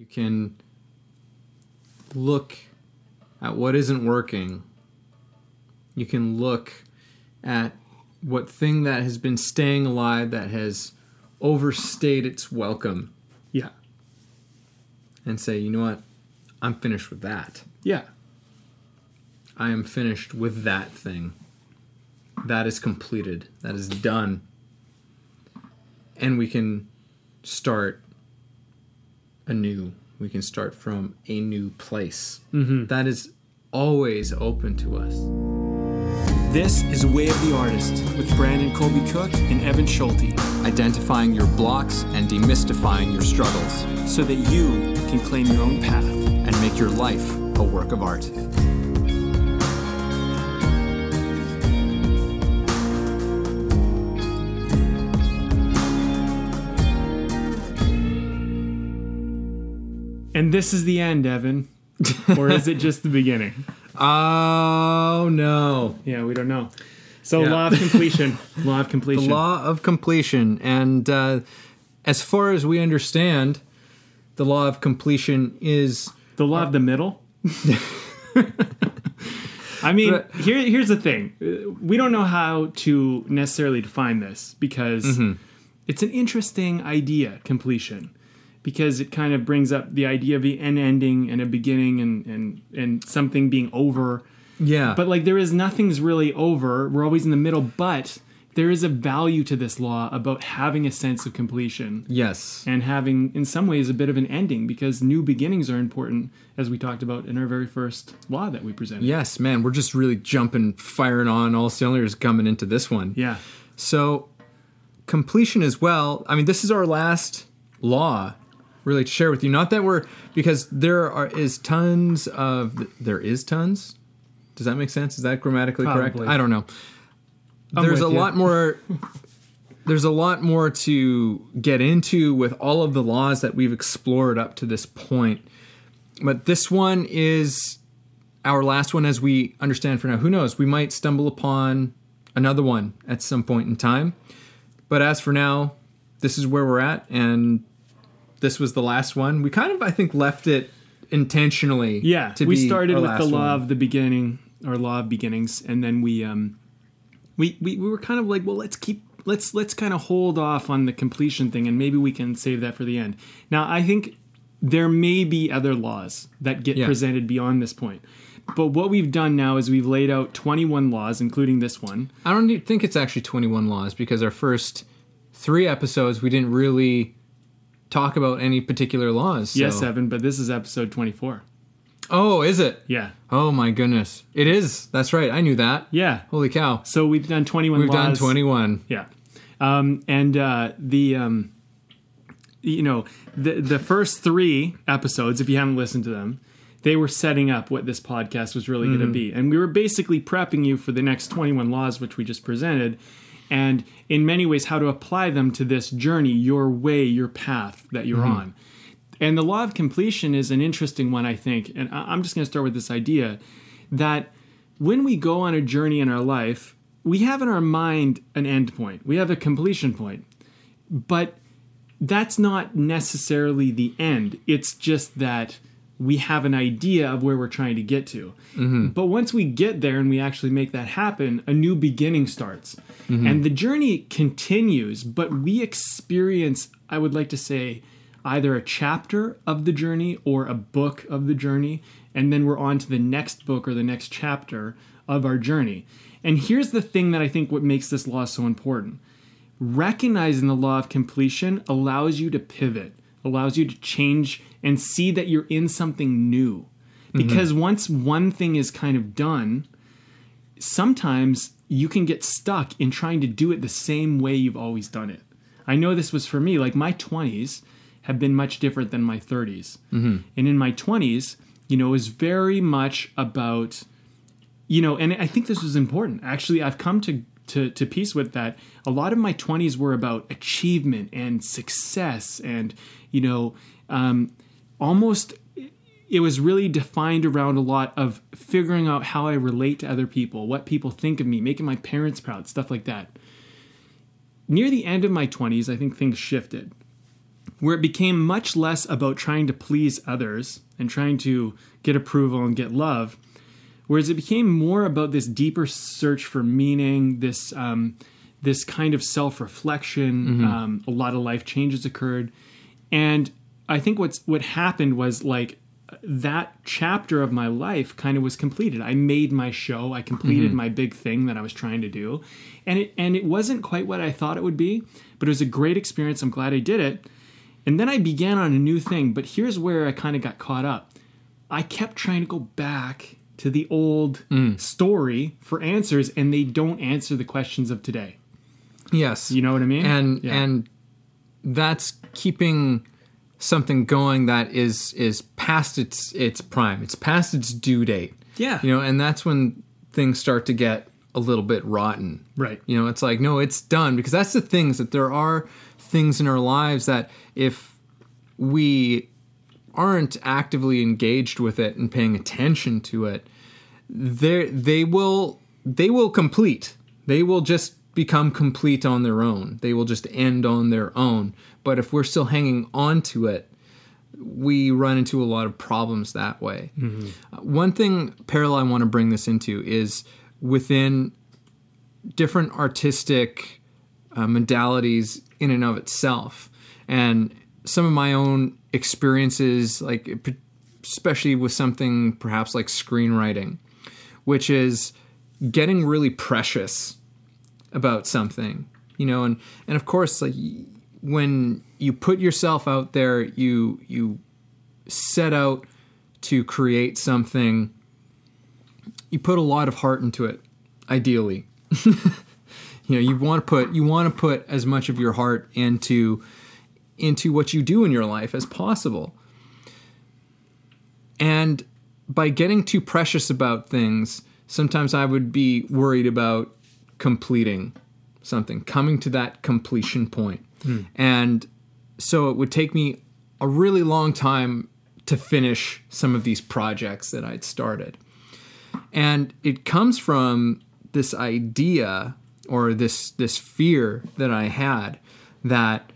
You can look at what isn't working. You can look at what thing that has been staying alive that has overstayed its welcome Yeah. and say, you know what? I'm finished with that. Yeah. I am finished with that thing. That is completed. That is done. And we can start anew. We can start from a new place. Mm-hmm. That is always open to us. This is Way of the Artist with Brandon Colby Cook and Evan Schulte Identifying your blocks and demystifying your struggles so that you can claim your own path. and make your life a work of art. And this is the end, Evan. or is it just the beginning? Oh no. Yeah, we don't know. So, Yeah. law of completion. law of The completion. law of completion. And uh, as far as we understand, the law of completion is The law of the middle. I mean, But- here, here's the thing. Uh, We don't know how to necessarily define this because Mm-hmm. it's an interesting idea, completion, because it kind of brings up the idea of an ending and a beginning and, and, and something being over. yeah. But like there is nothing's really over. We're always in the middle, but there is a value to this law about having a sense of completion yes. and having in some ways a bit of an ending because new beginnings are important as we talked about in our very first law that we presented. Yes, man, we're just really jumping, firing on all cylinders coming into this one. Yeah. So, completion as well. I mean, this is our last law, really, to share with you. Not that we're because there are is tons of there is tons. Does that make sense? Is that grammatically correct? I don't know. I'm there's a you. lot more. There's a lot more to get into with all of the laws that we've explored up to this point. But this one is our last one as we understand for now. Who knows? We might stumble upon another one at some point in time. But as for now, this is where we're at, and this was the last one. We kind of, I think, left it intentionally. Yeah. to we started with the law one. of the beginning or law of beginnings and then we um we, we we were kind of like, well, let's keep let's let's kind of hold off on the completion thing and maybe we can save that for the end. Now, I think there may be other laws that get Yeah. presented beyond this point. But what we've done now is we've laid out 21 laws including this one. I don't think it's actually 21 laws because our first three episodes we didn't really talk about any particular laws. so- Yes, Evan, but this is episode 24. Oh, is it? Yeah. Oh my goodness, it is. That's right. I knew that. Yeah. Holy cow. So we've done 21 We've laws. done 21. Yeah. Um, and uh, the um, you know the the first three episodes, if you haven't listened to them, they were setting up what this podcast was really going to be, and we were basically prepping you for the next twenty one laws, which we just presented, and in many ways how to apply them to this journey, your way, your path that you're mm-hmm. on. And the law of completion is an interesting one, I think. And I'm just going to start with this idea that when we go on a journey in our life, we have in our mind an end point, we have a completion point. But that's not necessarily the end. It's just that we have an idea of where we're trying to get to. Mm-hmm. But once we get there and we actually make that happen, a new beginning starts. Mm-hmm. And the journey continues, but we experience, I would like to say, either a chapter of the journey or a book of the journey. And then we're on to the next book or the next chapter of our journey. And here's the thing that I think what makes this law so important recognizing the law of completion allows you to pivot, allows you to change and see that you're in something new. Because mm-hmm. once one thing is kind of done, sometimes you can get stuck in trying to do it the same way you've always done it. I know this was for me, like my 20s have been much different than my 30s. Mm-hmm. And in my 20s, you know, it was very much about you know, and I think this was important. Actually, I've come to, to, to peace with that. A lot of my 20s were about achievement and success, and, you know, um, almost it was really defined around a lot of figuring out how I relate to other people, what people think of me, making my parents proud, stuff like that. Near the end of my 20s, I think things shifted. where it became much less about trying to please others and trying to get approval and get love, whereas it became more about this deeper search for meaning, this um, this kind of self reflection. Um, a lot of life changes occurred, and I think what's what happened was like that chapter of my life kind of was completed. I made my show. I completed mm-hmm. my big thing that I was trying to do, and it and it wasn't quite what I thought it would be, but it was a great experience. I'm glad I did it. And then I began on a new thing, but here's where I kind of got caught up. I kept trying to go back to the old mm. story for answers, and they don't answer the questions of today. Yes. You know what I mean? and Yeah. and that's keeping something going that is is past its its prime. It's past its due date. Yeah. You know, and that's when things start to get a little bit rotten. Right. You know, it's like no, it's done because that's the things that there are things in our lives that if we aren't actively engaged with it and paying attention to it, they they will they will complete. They will just become complete on their own. They will just end on their own. But if we're still hanging on to it, we run into a lot of problems that way. Uh, one thing, parallel, I want to bring this into is within different artistic uh, modalities in and of itself, and some of my own experiences, like especially with something perhaps like screenwriting, which is getting really precious about something, you know, and and of course, like when you put yourself out there, you you set out to create something. You put a lot of heart into it, ideally. you know, you want to put you want to put as much of your heart into into what you do in your life as possible. And by getting too precious about things, sometimes I would be worried about completing something, coming to that completion point. Hmm. And so it would take me a really long time to finish some of these projects that I'd started. And it comes from this idea or this this fear that I had that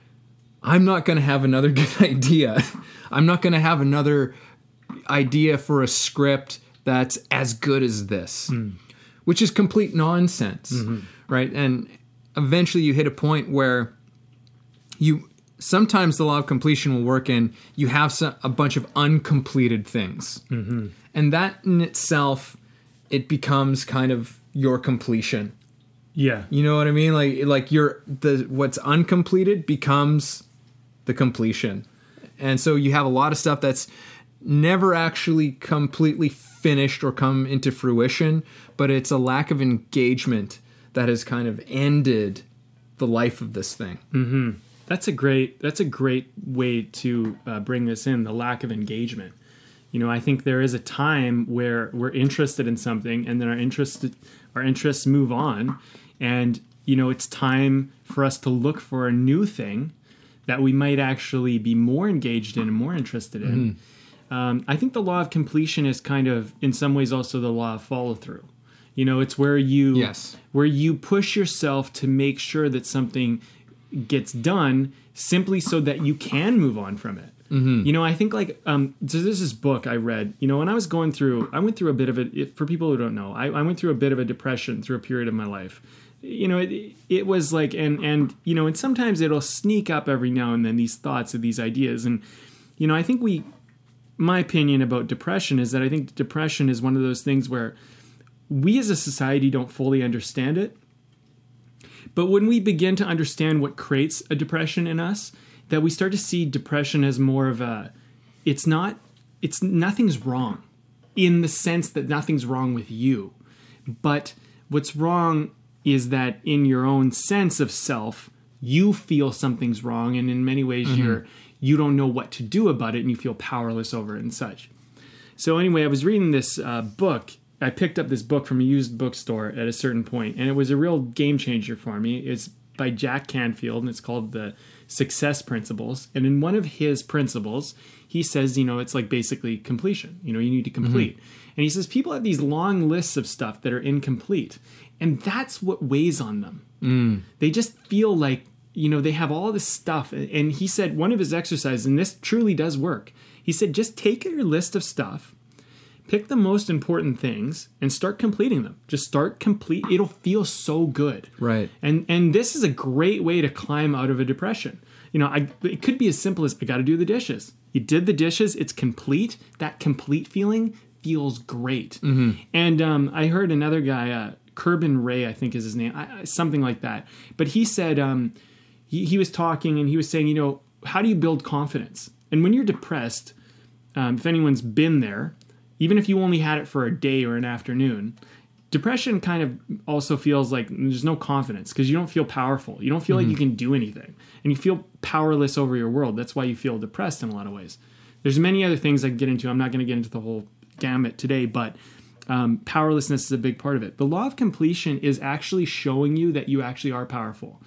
I'm not going to have another good idea. I'm not going to have another idea for a script that's as good as this, hmm. Which is complete nonsense, mm-hmm. right? And eventually you hit a point where you sometimes the law of completion will work in you have some, a bunch of uncompleted things. Mm-hmm. And that in itself it becomes kind of your completion. yeah. You know what I mean? Like like your the what's uncompleted becomes the completion. And so you have a lot of stuff that's never actually completely finished or come into fruition, but it's a lack of engagement that has kind of ended the life of this thing. That's a great. That's a great way to uh, bring this in. The lack of engagement. You know, I think there is a time where we're interested in something, and then our interest, our interests move on, and you know, it's time for us to look for a new thing that we might actually be more engaged in and more interested in. Um, I think the law of completion is kind of, in some ways, also the law of follow through. You know, it's where you Yes. where you push yourself to make sure that something gets done simply so that you can move on from it. You know, I think like um, so there's this book I read. You know, when I was going through, I went through a bit of it. For people who don't know, I, I went through a bit of a depression through a period of my life. You know, it, it was like, and and you know, and sometimes it'll sneak up every now and then these thoughts of these ideas, and you know, I think we, my opinion about depression is that I think depression is one of those things where we as a society don't fully understand it. But when we begin to understand what creates a depression in us, that we start to see depression as more of a it's not it's nothing's wrong in the sense that nothing's wrong with you. But what's wrong is that in your own sense of self, you feel something's wrong and in many ways mm-hmm. you're you don't know what to do about it and you feel powerless over it and such. So anyway, I was reading this uh, book. I picked up this book from a used bookstore at a certain point, and it was a real game changer for me. It's by Jack Canfield, and it's called the Success Principles. And in one of his principles, he says, you know, it's like basically completion. You know, you need to complete. And he says people have these long lists of stuff that are incomplete, and that's what weighs on them. They just feel like you know, they have all this stuff. And he said one of his exercises, and this truly does work. He said, just take your list of stuff, pick the most important things, and start completing them. Just start complete. It'll feel so good. Right. And and this is a great way to climb out of a depression. You know, I, it could be as simple as I got to do the dishes. You did the dishes. It's complete. That complete feeling feels great. And um, I heard another guy, uh, Kerbin Ray, I think is his name, I- something like that. But he said um, he, he was talking and he was saying, you know, how do you build confidence? And when you're depressed, um, if anyone's been there, even if you only had it for a day or an afternoon, depression kind of also feels like there's no confidence because you don't feel powerful. You don't feel like you can do anything, and you feel powerless over your world. That's why you feel depressed in a lot of ways. There's many other things I can get into. I'm not going to get into the whole gamut today, but um, powerlessness is a big part of it. The law of completion is actually showing you that you actually are powerful.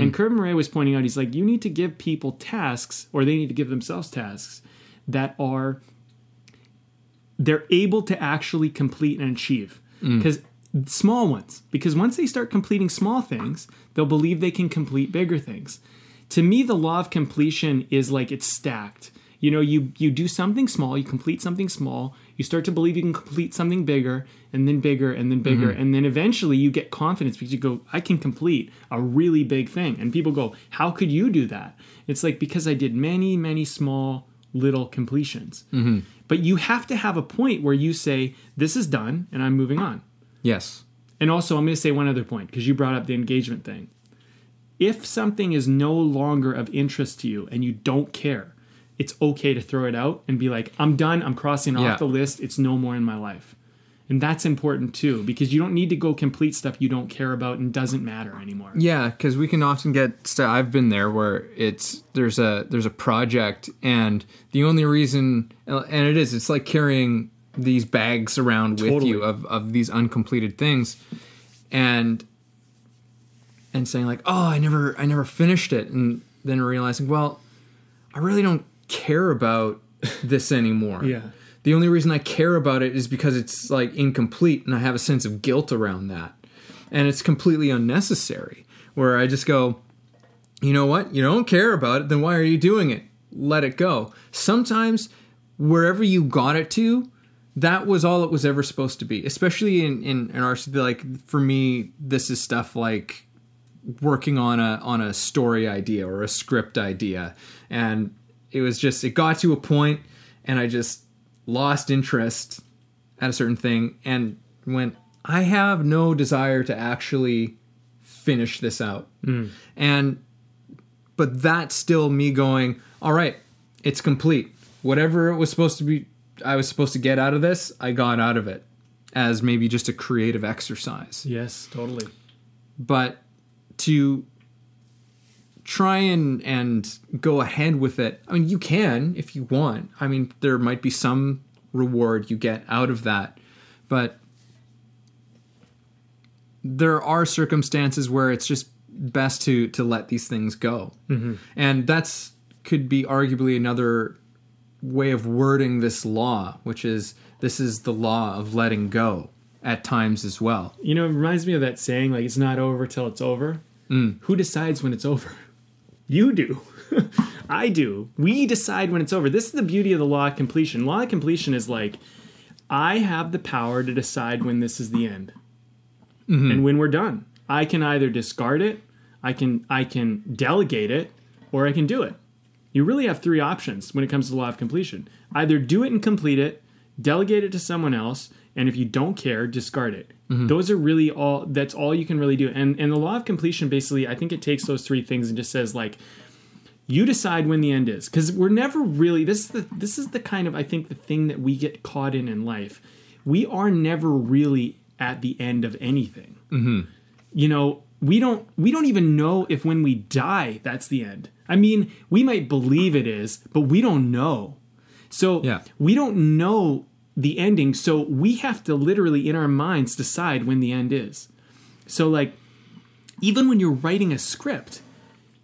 And Kurt Murray was pointing out, he's like, you need to give people tasks, or they need to give themselves tasks that are they're able to actually complete and achieve. Because small ones because once they start completing small things they'll believe they can complete bigger things. To me the law of completion is like it's stacked. You know you you do something small you complete something small you start to believe you can complete something bigger and then bigger and then bigger mm-hmm. and then eventually you get confidence because you go i can complete a really big thing. And people go how could you do that? It's like because i did many many small little completions. Mm-hmm. But you have to have a point where you say this is done and i'm moving on. Yes. and also, I'm going to say one other point because you brought up the engagement thing. If something is no longer of interest to you and you don't care, it's okay to throw it out and be like, I'm done. I'm crossing Yeah. off the list. It's no more in my life. And that's important too because you don't need to go complete stuff you don't care about and doesn't matter anymore. Yeah, because we can often get stuff. I've been there where it's there's a there's a project, and the only reason, uh, and it is, it's like carrying these bags around with you of of these uncompleted things, and and saying like, oh, I never I never finished it, and then realizing, well, I really don't care about this anymore. Yeah. The only reason I care about it is because it's like incomplete and I have a sense of guilt around that. And it's completely unnecessary. Where I just go, you know what? You don't care about it, then why are you doing it? Let it go. Sometimes wherever you got it to, that was all it was ever supposed to be. Especially in, in, in our like for me, this is stuff like working on a on a story idea or a script idea. And it was just it got to a point and I just lost interest at a certain thing and went, I have no desire to actually finish this out. Mm. And but that's still me going, all right, it's complete. Whatever it was supposed to be I was supposed to get out of this, I got out of it as maybe just a creative exercise. Yes, totally. But to try and and go ahead with it. I mean, you can if you want. I mean, there might be some reward you get out of that, but there are circumstances where it's just best to to let these things go, mm-hmm. and that's could be arguably another way of wording this law, which is this is the law of letting go at times as well. You know, it reminds me of that saying, like, it's not over till it's over. Mm. Who decides when it's over? You do. I do. We decide when it's over. This is the beauty of the law of completion. Law of completion is like, I have the power to decide when this is the end mm-hmm. and when we're done. I can either discard it, I can I can delegate it, or I can do it. You really have three options when it comes to the law of completion. Either do it and complete it, delegate it to someone else, and if you don't care, discard it. Mm-hmm. Those are really all that's all you can really do. And and the law of completion basically, I think it takes those three things and just says like you decide when the end is because we're never really this is the this is the kind of I think the thing that we get caught in in life. We are never really at the end of anything. Mm-hmm. You know, we don't we don't even know if when we die that's the end. I mean, we might believe it is, but we don't know. So Yeah. we don't know the ending, so we have to literally in our minds decide when the end is. So like even when you're writing a script,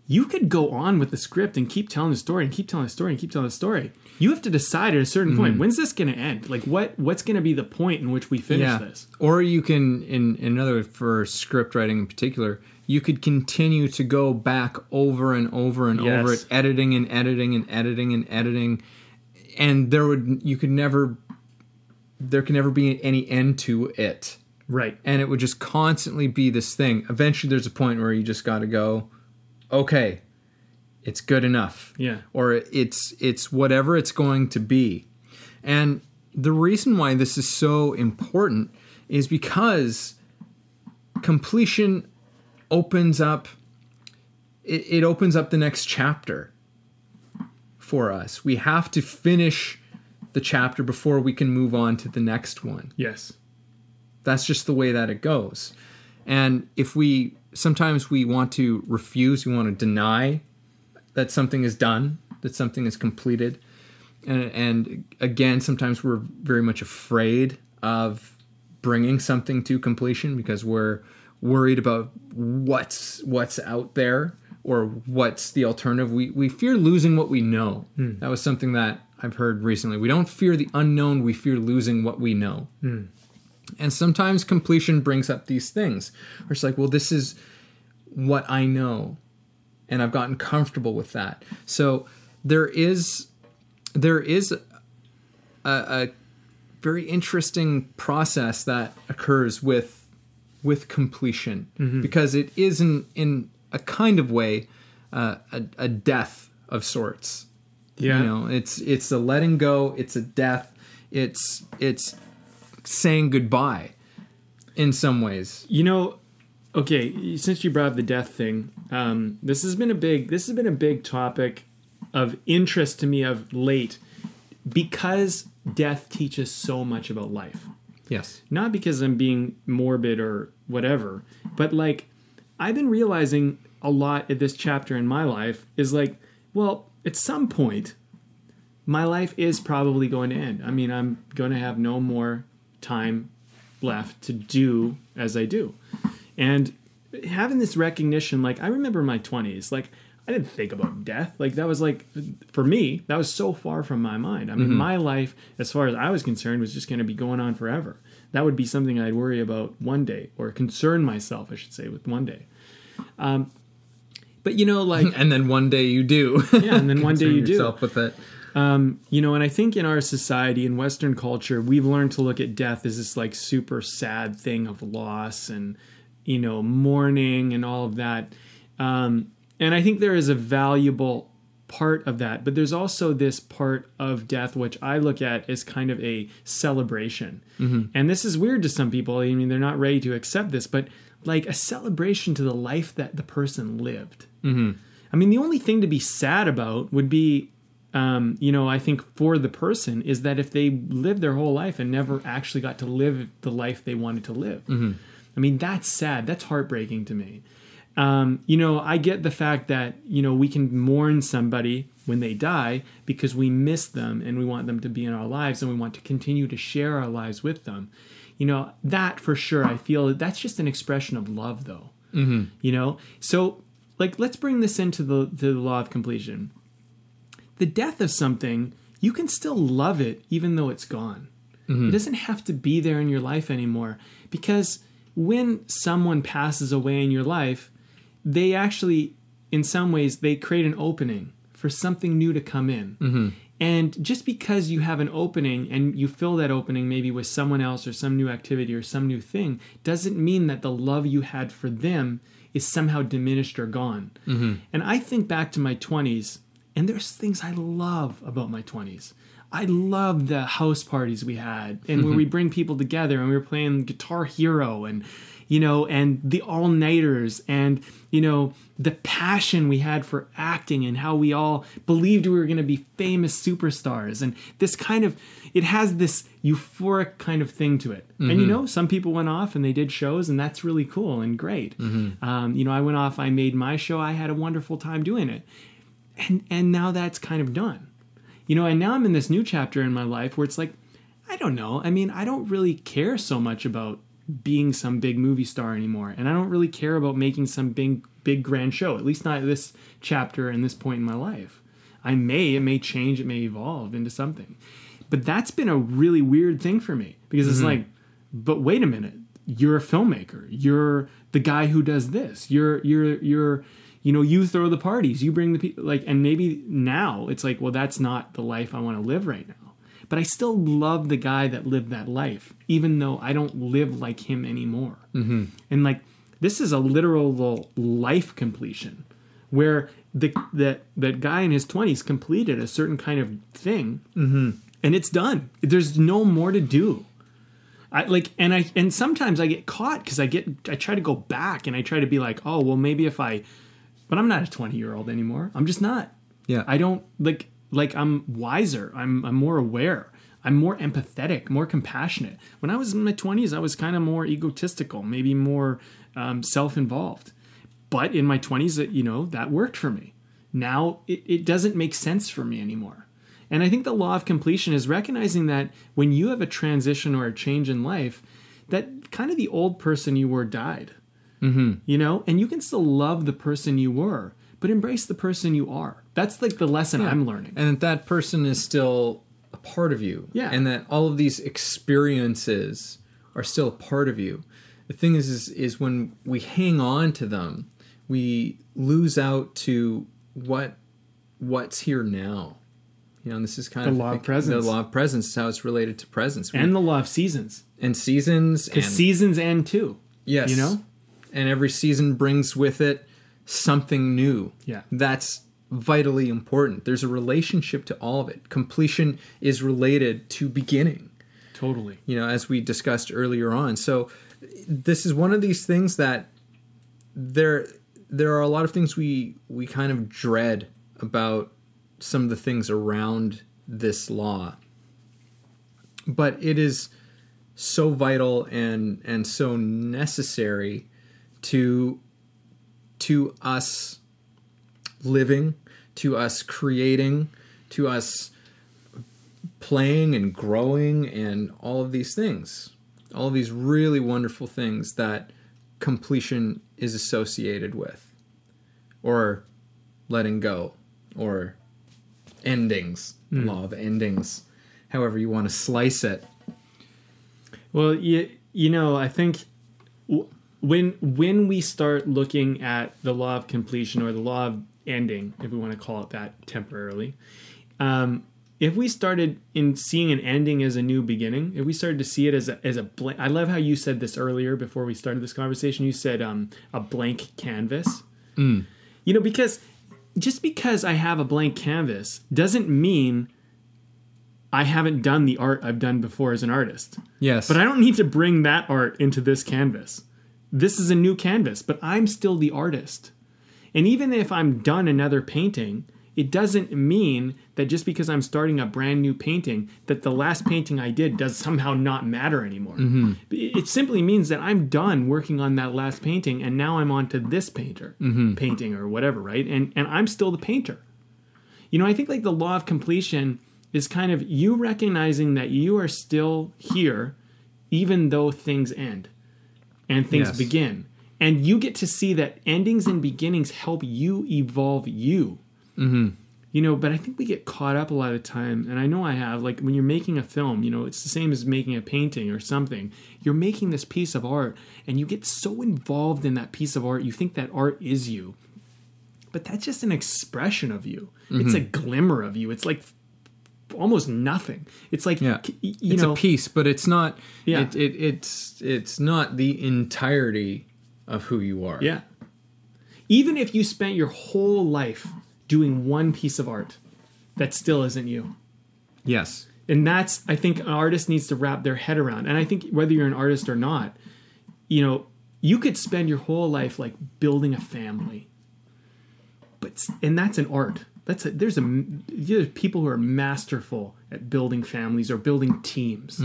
you could go on with the script and keep telling the story and keep telling the story and keep telling the story. You have to decide at a certain point mm-hmm. when's this going to end? Like what what's going to be the point in which we finish this? Or you can, in, in another for script writing in particular, you could continue to go back over and over and over Yes. it, editing and editing and editing and editing, and there would you could never, there can never be any end to it, Right. and it would just constantly be this thing. Eventually, there's a point where you just got to go, okay, it's good enough Yeah. or it's it's whatever it's going to be. And the reason why this is so important is because completion opens up it, it opens up the next chapter for us. We have to finish the chapter before we can move on to the next one. Yes. That's just the way that it goes. And if we sometimes we want to refuse, we want to deny that something is done, that something is completed. And, and again, sometimes we're very much afraid of bringing something to completion because we're worried about what's what's out there or what's the alternative. We we fear losing what we know. Hmm. That was something that I've heard recently. We don't fear the unknown, we fear losing what we know. And sometimes completion brings up these things. Where it's like, well, this is what I know. And I've gotten comfortable with that. So there is there is a, a very interesting process that occurs with with completion because it is in in a kind of way uh, a, a death of sorts. Yeah. You know, it's it's a letting go, it's a death, it's it's saying goodbye in some ways. You know, okay, since you brought up the death thing, um, this has been a big this has been a big topic of interest to me of late because death teaches so much about life. Yes. Not because I'm being morbid or whatever, but like I've been realizing a lot at this chapter in my life is like, well, at some point, my life is probably going to end. I mean, I'm going to have no more time left to do as I do. And having this recognition, like, I remember my 20s, like, I didn't think about death. Like, that was like, for me, that was so far from my mind. I mean, my life, as far as I was concerned, was just going to be going on forever. That would be something I'd worry about one day, or concern myself, I should say, with one day. Um, but, you know, like, And then one day you do. yeah, and then one day you do. yourself with it. Um, you know, and I think in our society, in Western culture, we've learned to look at death as this like super sad thing of loss and, you know, mourning and all of that. Um, and I think there is a valuable part of that, but there's also this part of death which I look at as kind of a celebration. And this is weird to some people. I mean, they're not ready to accept this, but like a celebration to the life that the person lived. I mean, the only thing to be sad about would be, um, you know, I think for the person is that if they lived their whole life and never actually got to live the life they wanted to live. I mean, that's sad. That's heartbreaking to me. Um, you know, I get the fact that, you know, we can mourn somebody when they die because we miss them and we want them to be in our lives and we want to continue to share our lives with them. You know, that for sure, I feel that's just an expression of love, though. Mm-hmm. You know, so like let's bring this into the to the law of completion. The death of something, you can still love it even though it's gone. It doesn't have to be there in your life anymore because when someone passes away in your life, they actually in some ways they create an opening for something new to come in. And just because you have an opening and you fill that opening maybe with someone else or some new activity or some new thing doesn't mean that the love you had for them is somehow diminished or gone. Mm-hmm. And I think back to my 20s, and there's things I love about my 20s. I love the house parties we had and mm-hmm. where we bring people together and we were playing Guitar Hero and you know and the all-nighters and you know the passion we had for acting and how we all believed we were going to be famous superstars and this kind of it has this euphoric kind of thing to it. And you know some people went off and they did shows and that's really cool and great. Um, you know i went off i made my show i had a wonderful time doing it. And and now that's kind of done. You know and now i'm in this new chapter in my life where it's like i don't know. I mean i don't really care so much about being some big movie star anymore and i don't really care about making some big big grand show. At least not this chapter and this point in my life. I may, it may change, it may evolve into something. But that's been a really weird thing for me because it's mm-hmm. like, but wait a minute, you're a filmmaker. You're the guy who does this. You're you're you're you know, you throw the parties, you bring the people like and maybe now it's like, well, that's not the life I want to live right now. But I still love the guy that lived that life, even though I don't live like him anymore. Mm-hmm. And like, this is a literal life completion, where the that that guy in his twenties completed a certain kind of thing, Mm-hmm. and it's done. There's no more to do. I like, and I and sometimes I get caught because I get I try to go back and I try to be like, oh well, maybe if I, but I'm not a 20 year old anymore. I'm just not. Yeah. I don't like like I'm wiser. I'm I'm more aware. I'm more empathetic, more compassionate. When I was in my 20s, I was kind of more egotistical, maybe more um, self-involved. But in my 20s, you know, that worked for me. Now it, it doesn't make sense for me anymore. And I think the law of completion is recognizing that when you have a transition or a change in life, that kind of the old person you were died. Mm-hmm. You know, and you can still love the person you were, but embrace the person you are. That's like the lesson I'm learning. and that that person is still a part of you Yeah. and that all of these experiences are still a part of you the thing is is, is when we hang on to them we lose out to what what's here now you know and this is kind The of law of presence. the law of presence is how it's related to presence And the law of seasons. and seasons Because seasons end too. yes You know? and every season brings with it something new Yeah. that's vitally important. There's a relationship to all of it. Completion is related to beginning, Totally. you know, as we discussed earlier on. So this is one of these things that there there are a lot of things we we kind of dread about some of the things around this law. But it is so vital and and so necessary to to us living, to us creating, to us playing and growing and all of these things. All of these really wonderful things that completion is associated with. Or letting go. Or endings. Hmm. Law of endings. However you want to slice it. Well, you, you know, I think w- when when we start looking at the law of completion or the law of ending, if we want to call it that temporarily, um, if we started in seeing an ending as a new beginning, if we started to see it as a as a blank, I love how you said this earlier before we started this conversation. You said um, a blank canvas. You know, because just because I have a blank canvas doesn't mean I haven't done the art I've done before as an artist. Yes. But I don't need to bring that art into this canvas. This is a new canvas, but I'm still the artist. And even if I'm done another painting, it doesn't mean that just because I'm starting a brand new painting, that the last painting I did does somehow not matter anymore. It it simply means that I'm done working on that last painting, and now I'm on to this painter mm-hmm. painting or whatever, right? And and I'm still the painter. You know, I think like the law of completion is kind of you recognizing that you are still here, even though things end and things Yes. begin. And you get to see that endings and beginnings help you evolve you. Mm-hmm. You know, but I think we get caught up a lot of time, and I know I have. Like when you're making a film, you know, it's the same as making a painting or something. You're making this piece of art, and you get so involved in that piece of art, you think that art is you but that's just an expression of you. It's a glimmer of you. It's like almost nothing. It's like Yeah, you it's know, a piece, but it's not. Yeah. It, it, it's it's not the entirety of who you are. yeah. Even if you spent your whole life doing one piece of art, that still isn't you. Yes. And that's I think an artist needs to wrap their head around. And I think whether you're an artist or not, you know, you could spend your whole life like building a family. But and that's an art. That's a, there's a there's people who are masterful at building families or building teams.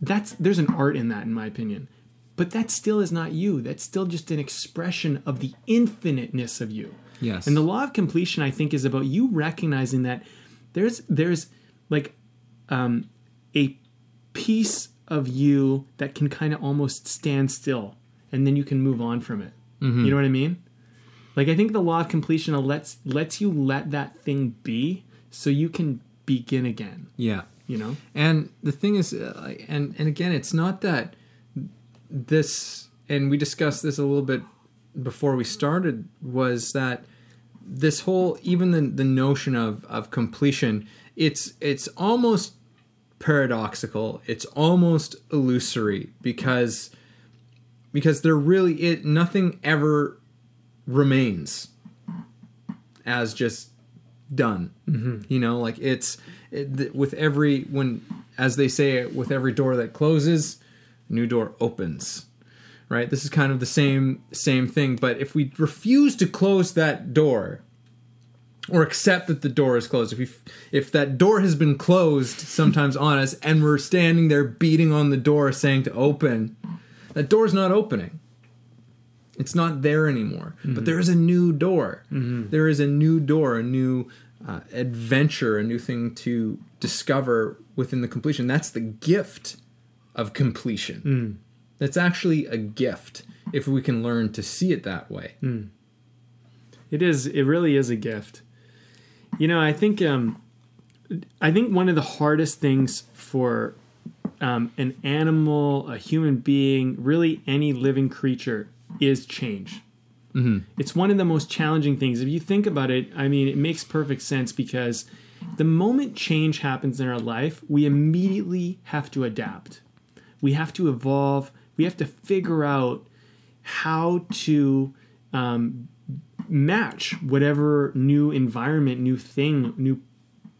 That's there's an art in that in my opinion. But that still is not you. That's still just an expression of the infiniteness of you. Yes. And the law of completion, I think, is about you recognizing that there's there's like um, a piece of you that can kind of almost stand still, and then you can move on from it. You know what I mean? Like I think the law of completion lets lets you let that thing be so you can begin again. Yeah. You know? And the thing is, uh, and and again, it's not that this, and we discussed this a little bit before we started, was that this whole even the the notion of of completion, it's it's almost paradoxical. It's almost illusory because because there really it nothing ever remains as just done. Mm-hmm. You know, like it's it, with every when as they say with every door that closes, a new door opens. Right? This is kind of the same same thing, but if we refuse to close that door or accept that the door is closed, if we if that door has been closed sometimes on us and we're standing there beating on the door saying to open, that door's not opening. It's not there anymore. Mm-hmm. But there is a new door. Mm-hmm. There is a new door, a new uh, adventure, a new thing to discover within the completion. That's the gift of completion. Mm. That's actually a gift if we can learn to see it that way. Mm. It is. It really is a gift. You know, I think. Um, I think one of the hardest things for um, an animal, a human being, really any living creature, is change. Mm-hmm. It's one of the most challenging things. If you think about it, I mean, it makes perfect sense because the moment change happens in our life, we immediately have to adapt. We have to evolve. We have to figure out how to um, match whatever new environment, new thing, new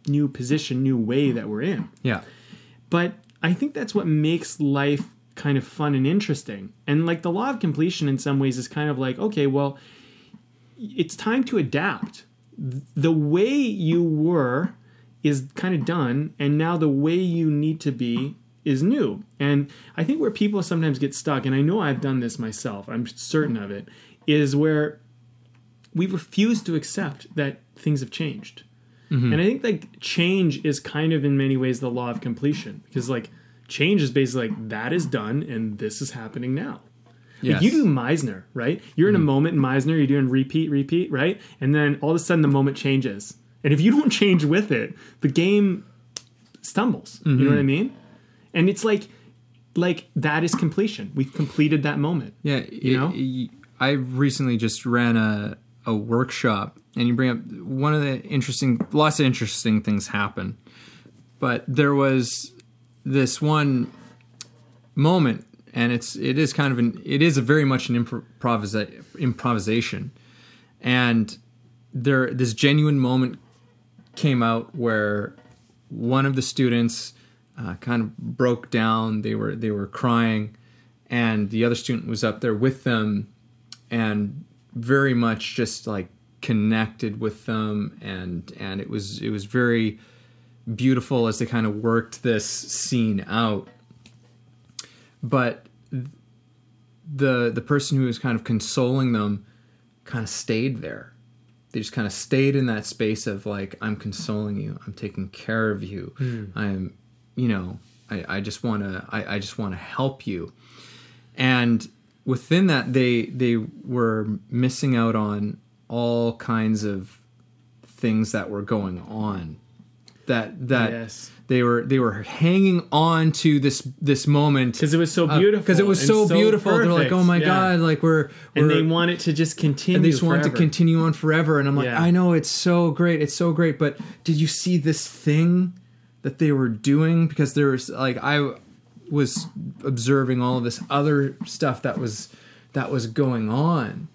new position, new way that we're in. Yeah. But I think that's what makes life kind of fun and interesting. And like the law of completion in some ways is kind of like, okay, well, it's time to adapt. The way you were is kind of done, and now the way you need to be is new. And I think where people sometimes get stuck, and I know I've done this myself, I'm certain of it, is where we refuse to accept that things have changed. Mm-hmm. And I think like change is kind of in many ways the law of completion because like change is basically like that is done and this is happening now. Yes. Like you do Meisner, right? You're in a mm-hmm. moment in Meisner, you're doing repeat, repeat, right? And then all of a sudden the moment changes. And if you don't change with it, the game stumbles. Mm-hmm. You know what I mm-hmm. mean? And it's like like that is completion. We've completed that moment. Yeah, you know. It, I recently just ran a a workshop and you bring up one of the interesting lots of interesting things happen. But there was this one moment, and it's it is kind of an it is a very much an improvisa- improvisation, and there this genuine moment came out where one of the students uh, kind of broke down. They were they were crying, and the other student was up there with them, and very much just like connected with them, and and it was it was very beautiful as they kind of worked this scene out. But the the person who was kind of consoling them kind of stayed there. They just kind of stayed in that space of like, I'm consoling you, I'm taking care of you, mm. I'm, you know, I, I just want to, I, I just want to help you, and within that, they they were missing out on all kinds of things that were going on that that yes. they were they were hanging on to this this moment because it was so beautiful because uh, it was so, so beautiful perfect. they're like oh my yeah. god like we're, we're, and they want it to just continue they just forever. want to continue on forever and i'm like yeah. i know it's so great it's so great but did you see this thing that they were doing because there was like i was observing all of this other stuff that was that was going on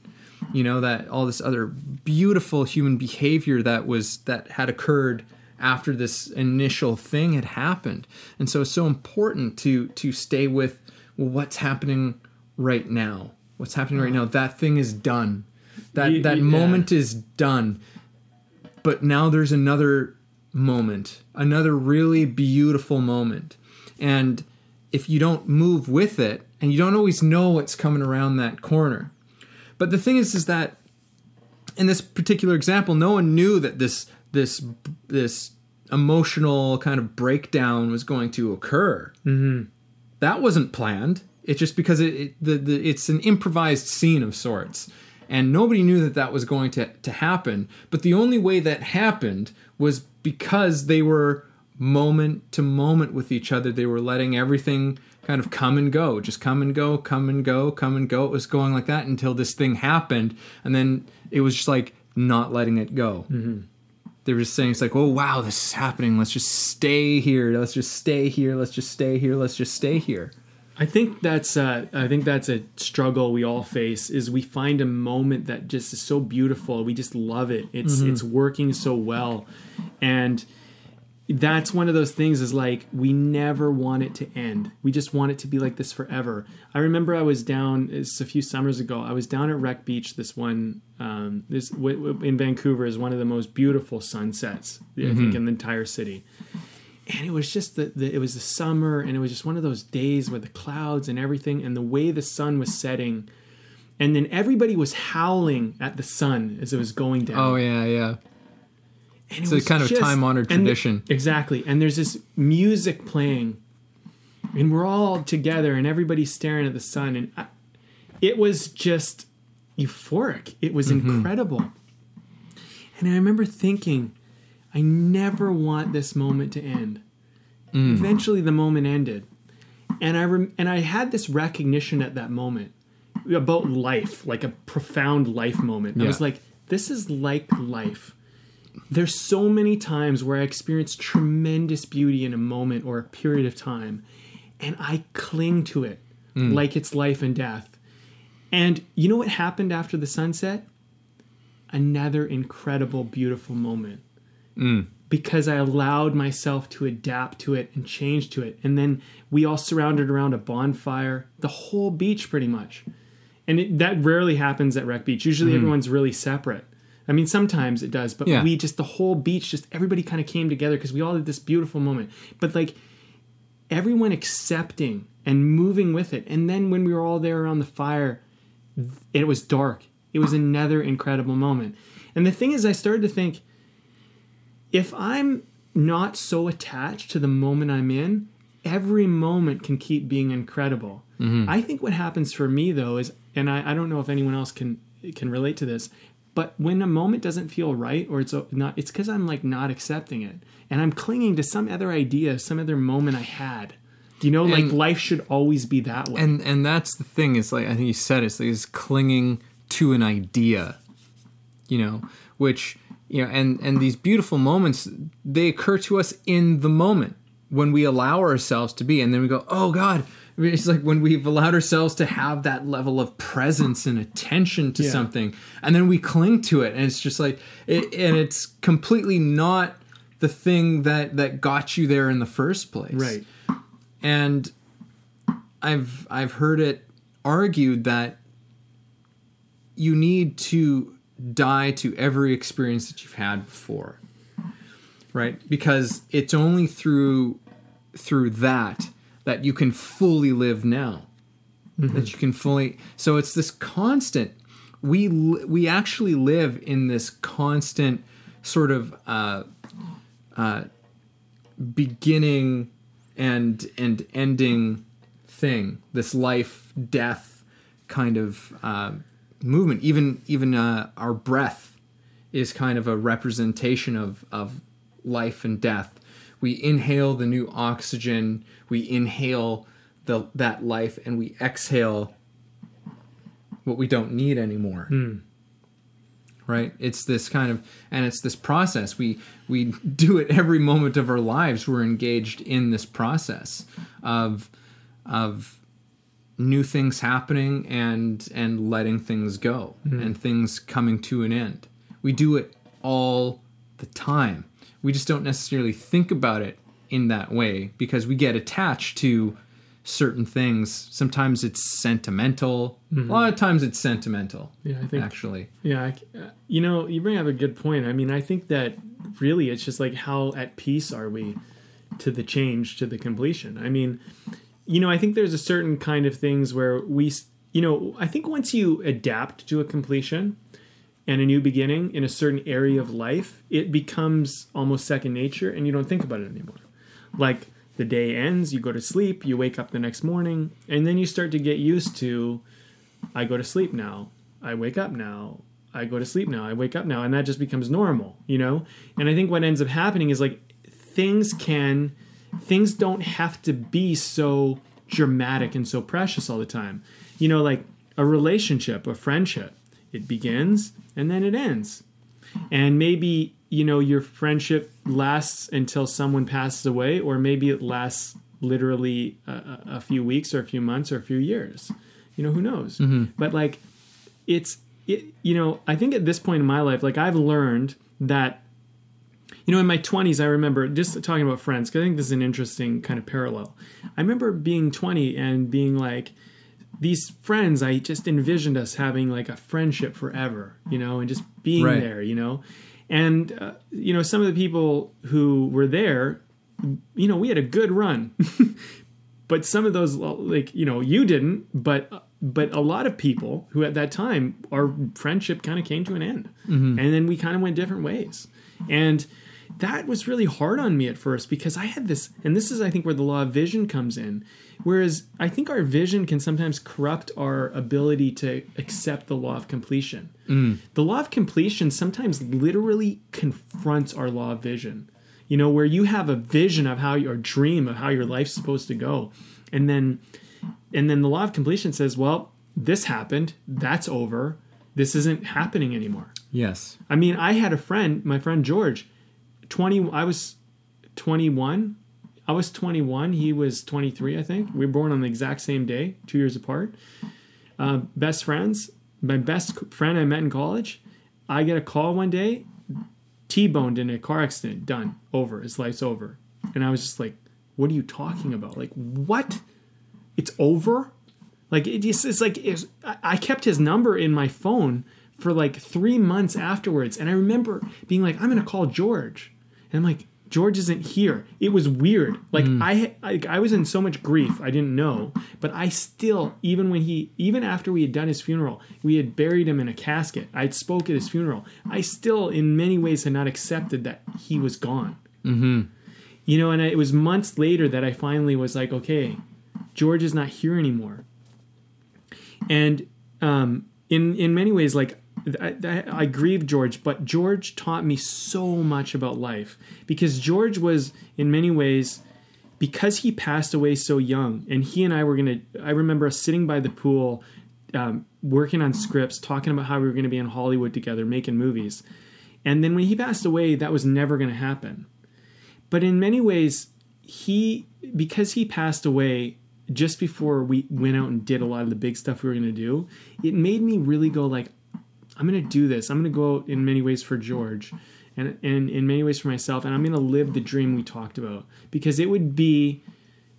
you know that all this other beautiful human behavior that was that had occurred after this initial thing had happened. And so it's so important to to stay with well, what's happening right now. What's happening right now? That thing is done. That you, that you, moment yeah. is done. But now there's another moment, another really beautiful moment. And if you don't move with it, and you don't always know what's coming around that corner. But the thing is is that in this particular example, no one knew that this this this emotional kind of breakdown was going to occur. Mm-hmm. That wasn't planned. It's just because it, it the, the it's an improvised scene of sorts, and nobody knew that that was going to to happen. But the only way that happened was because they were moment to moment with each other. They were letting everything kind of come and go, just come and go, come and go, come and go. It was going like that until this thing happened, and then it was just like not letting it go. Mm-hmm. They were just saying, "It's like, oh wow, this is happening. Let's just stay here. Let's just stay here. Let's just stay here. Let's just stay here." I think that's uh, I think that's a struggle we all face is we find a moment that just is so beautiful we just love it it's mm-hmm. it's working so well and that's one of those things is like we never want it to end we just want it to be like this forever i remember i was down it's a few summers ago i was down at wreck beach this one um, this w- w- in vancouver is one of the most beautiful sunsets mm-hmm. i think mm-hmm. in the entire city and it was just the, the, it was the summer and it was just one of those days with the clouds and everything and the way the sun was setting and then everybody was howling at the sun as it was going down oh yeah yeah and it's it a kind just, of time honored tradition. The, exactly. And there's this music playing, and we're all together, and everybody's staring at the sun. And I, it was just euphoric. It was mm-hmm. incredible. And I remember thinking, I never want this moment to end. Mm. Eventually, the moment ended. And I rem- and I had this recognition at that moment about life, like a profound life moment. Yeah. I was like, this is like life there's so many times where I experience tremendous beauty in a moment or a period of time, and I cling to it mm. like it's life and death. And you know what happened after the sunset? Another incredible, beautiful moment. Mm. Because I allowed myself to adapt to it and change to it. And then we all surrounded around a bonfire, the whole beach pretty much. And it, that rarely happens at Wreck Beach. Usually mm. everyone's really separate. I mean, sometimes it does, but yeah. we just the whole beach, just everybody kind of came together because we all had this beautiful moment. But like everyone accepting and moving with it, and then when we were all there around the fire, it was dark. It was another incredible moment. And the thing is, I started to think, if I'm not so attached to the moment I'm in, every moment can keep being incredible. Mm-hmm. I think what happens for me though is, and I, I don't know if anyone else can can relate to this. But when a moment doesn't feel right or it's not, it's because I'm like not accepting it. And I'm clinging to some other idea, some other moment I had. You know, and, like life should always be that way. And and that's the thing, is like I think you said it's like is clinging to an idea. You know, which you know, and and these beautiful moments, they occur to us in the moment when we allow ourselves to be, and then we go, Oh God, I mean, it's like when we've allowed ourselves to have that level of presence and attention to yeah. something, and then we cling to it, and it's just like, it, and it's completely not the thing that that got you there in the first place, right? And I've I've heard it argued that you need to die to every experience that you've had before, right? Because it's only through through that that you can fully live now. Mm-hmm. That you can fully. So it's this constant. We we actually live in this constant sort of uh, uh, beginning and and ending thing. This life death kind of uh, movement. Even even uh, our breath is kind of a representation of of life and death we inhale the new oxygen, we inhale the that life, and we exhale what we don't need anymore. Mm. Right? It's this kind of and it's this process. We we do it every moment of our lives. We're engaged in this process of of new things happening and and letting things go mm. and things coming to an end. We do it all the time we just don't necessarily think about it in that way because we get attached to certain things. Sometimes it's sentimental. Mm-hmm. A lot of times it's sentimental. Yeah, I think actually. Yeah, uh, you know, you bring up a good point. I mean, I think that really it's just like how at peace are we to the change to the completion. I mean, you know, I think there's a certain kind of things where we, you know, I think once you adapt to a completion, and a new beginning in a certain area of life, it becomes almost second nature and you don't think about it anymore. Like the day ends, you go to sleep, you wake up the next morning, and then you start to get used to I go to sleep now. I wake up now. I go to sleep now. I wake up now, and that just becomes normal, you know. And I think what ends up happening is like things can, things don't have to be so dramatic and so precious all the time. You know, like a relationship, a friendship, it begins and then it ends. And maybe, you know, your friendship lasts until someone passes away, or maybe it lasts literally a, a few weeks or a few months or a few years. You know, who knows? Mm-hmm. But like, it's, it, you know, I think at this point in my life, like I've learned that you know, in my 20s, I remember just talking about friends, because I think this is an interesting kind of parallel. I remember being 20 and being like, these friends, I just envisioned us having like a friendship forever, you know, and just being Right. there, you know. And, uh, you know, some of the people who were there, you know, we had a good run. but some of those, like, you know, you didn't, but. But a lot of people who at that time, our friendship kind of came to an end. And then we kind of went different ways. And that was really hard on me at first because I had this, and this is, I think, where the law of vision comes in. Whereas I think our vision can sometimes corrupt our ability to accept the law of completion. Mm. The law of completion sometimes literally confronts our law of vision. You know, where you have a vision of how your dream of how your life's supposed to go, and then and then the law of completion says, well, this happened, that's over, this isn't happening anymore. Yes. I mean, I had a friend, my friend George, 20 I was 21. I was 21, he was 23, I think. We were born on the exact same day, 2 years apart. Uh, best friends, my best friend I met in college, I get a call one day, T-boned in a car accident, done, over, his life's over. And I was just like, what are you talking about? Like, what? It's over? Like it just it's like it's, I I kept his number in my phone for like three months afterwards, and I remember being like, "I'm gonna call George," and I'm like, "George isn't here." It was weird. Like I, I I was in so much grief I didn't know, but I still even when he even after we had done his funeral, we had buried him in a casket. I'd spoke at his funeral. I still in many ways had not accepted that he was gone. You know, and it was months later that I finally was like, okay, George is not here anymore. And um, in in many ways, like I, I, I grieve George, but George taught me so much about life because George was in many ways because he passed away so young, and he and I were gonna. I remember us sitting by the pool, um, working on scripts, talking about how we were to be in Hollywood together, making movies. And then when he passed away, that was never to happen. But in many ways, he because he passed away just before we went out and did a lot of the big stuff we were going to do, it made me really go like, I'm going to do this. I'm going to go in many ways for George, and and in many ways for myself, and I'm going to live the dream we talked about because it would be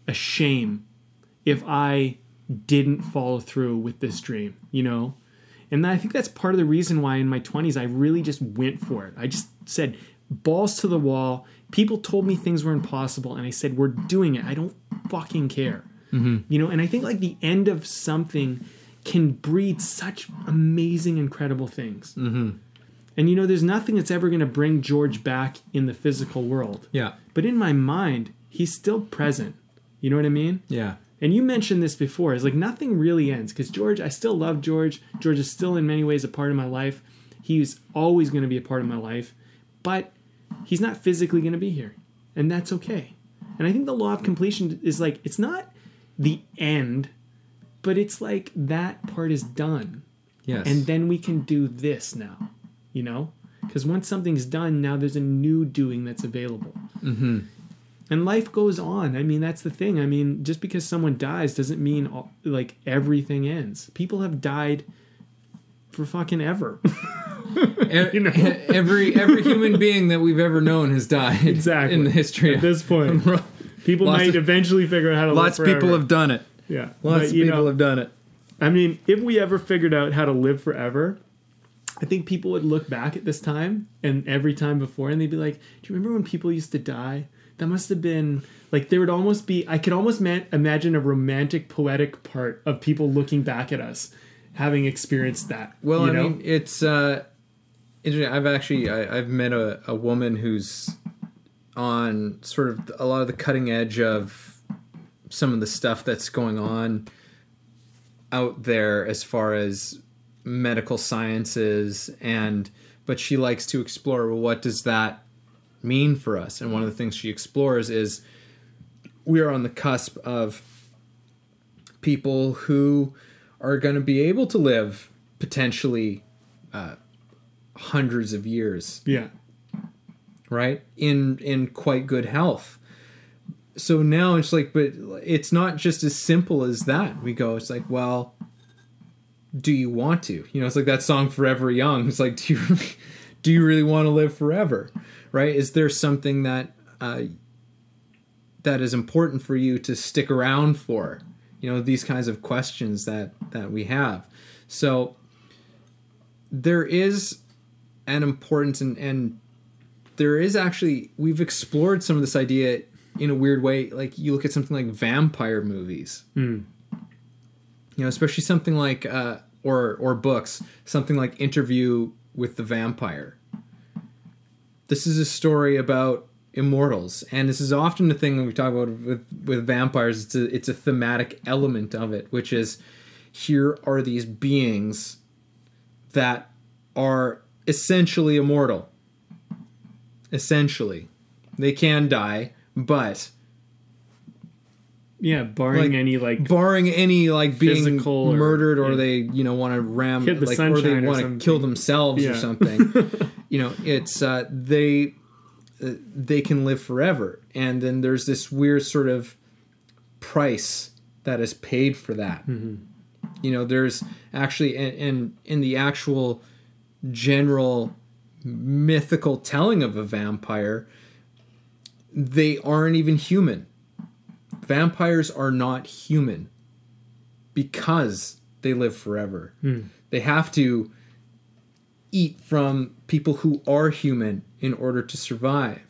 a shame if I didn't follow through with this dream, you know? And I think that's part of the reason why in my 20s I really just went for it. I just said balls to the wall. People told me things were impossible and I said we're doing it. I don't fucking care. Mm-hmm. You know, and I think like the end of something can breed such amazing incredible things. Mm-hmm. And you know there's nothing that's ever going to bring George back in the physical world. Yeah. But in my mind, he's still present. You know what I mean? Yeah. And you mentioned this before. It's like nothing really ends because George, I still love George. George is still in many ways a part of my life. He's always going to be a part of my life, but he's not physically going to be here. And that's okay. And I think the law of completion is like, it's not the end, but it's like that part is done. Yes. And then we can do this now, you know? Because once something's done, now there's a new doing that's available. Mm-hmm. And life goes on. I mean, that's the thing. I mean, just because someone dies doesn't mean all, like everything ends. People have died for fucking ever. You know. every every human being that we've ever known has died exactly. in the history At this point, people might of- eventually figure out how to live. Lots of people have done it. Yeah. Lots But, of people know, have done it. I mean, if we ever figured out how to live forever, I think people would look back at this time and every time before and they'd be like, Do you remember when people used to die? That must have been like there would almost be, I could almost ma- imagine a romantic, poetic part of people looking back at us having experienced that. Well, I know? mean, it's uh, interesting. I've actually I, I've met a, a woman who's on sort of a lot of the cutting edge of some of the stuff that's going on out there as far as medical sciences and but she likes to explore well, what does that mean for us? And one of the things she explores is we are on the cusp of people who are going to be able to live potentially uh, hundreds of years. Yeah. right? In in quite good health so now it's like but it's not just as simple as that. We go it's like well do you want to? You know it's like that song forever young. It's like do you really, do you really want to live forever? Right? Is there something that uh, that is important for you to stick around for? You know these kinds of questions that that we have. So there is an importance and and there is actually we've explored some of this idea in a weird way like you look at something like vampire movies. Mm. you know especially something like uh or or books something like interview with the vampire. This is a story about immortals and this is often the thing that we talk about with with vampires it's a it's a thematic element of it which is here are these beings that are essentially immortal. Essentially. They can die but Yeah, barring Like, any like barring any like being or- murdered or yeah. they you know want to ram the like or they want to kill themselves or something. You know it's uh they uh, they can live forever. And then there's this weird sort of price that is paid for that. Mm-hmm. you know there's actually in, in in the actual general mythical telling of a vampire they aren't even human vampires are not human because they live forever. They have to eat from people who are human in order to survive,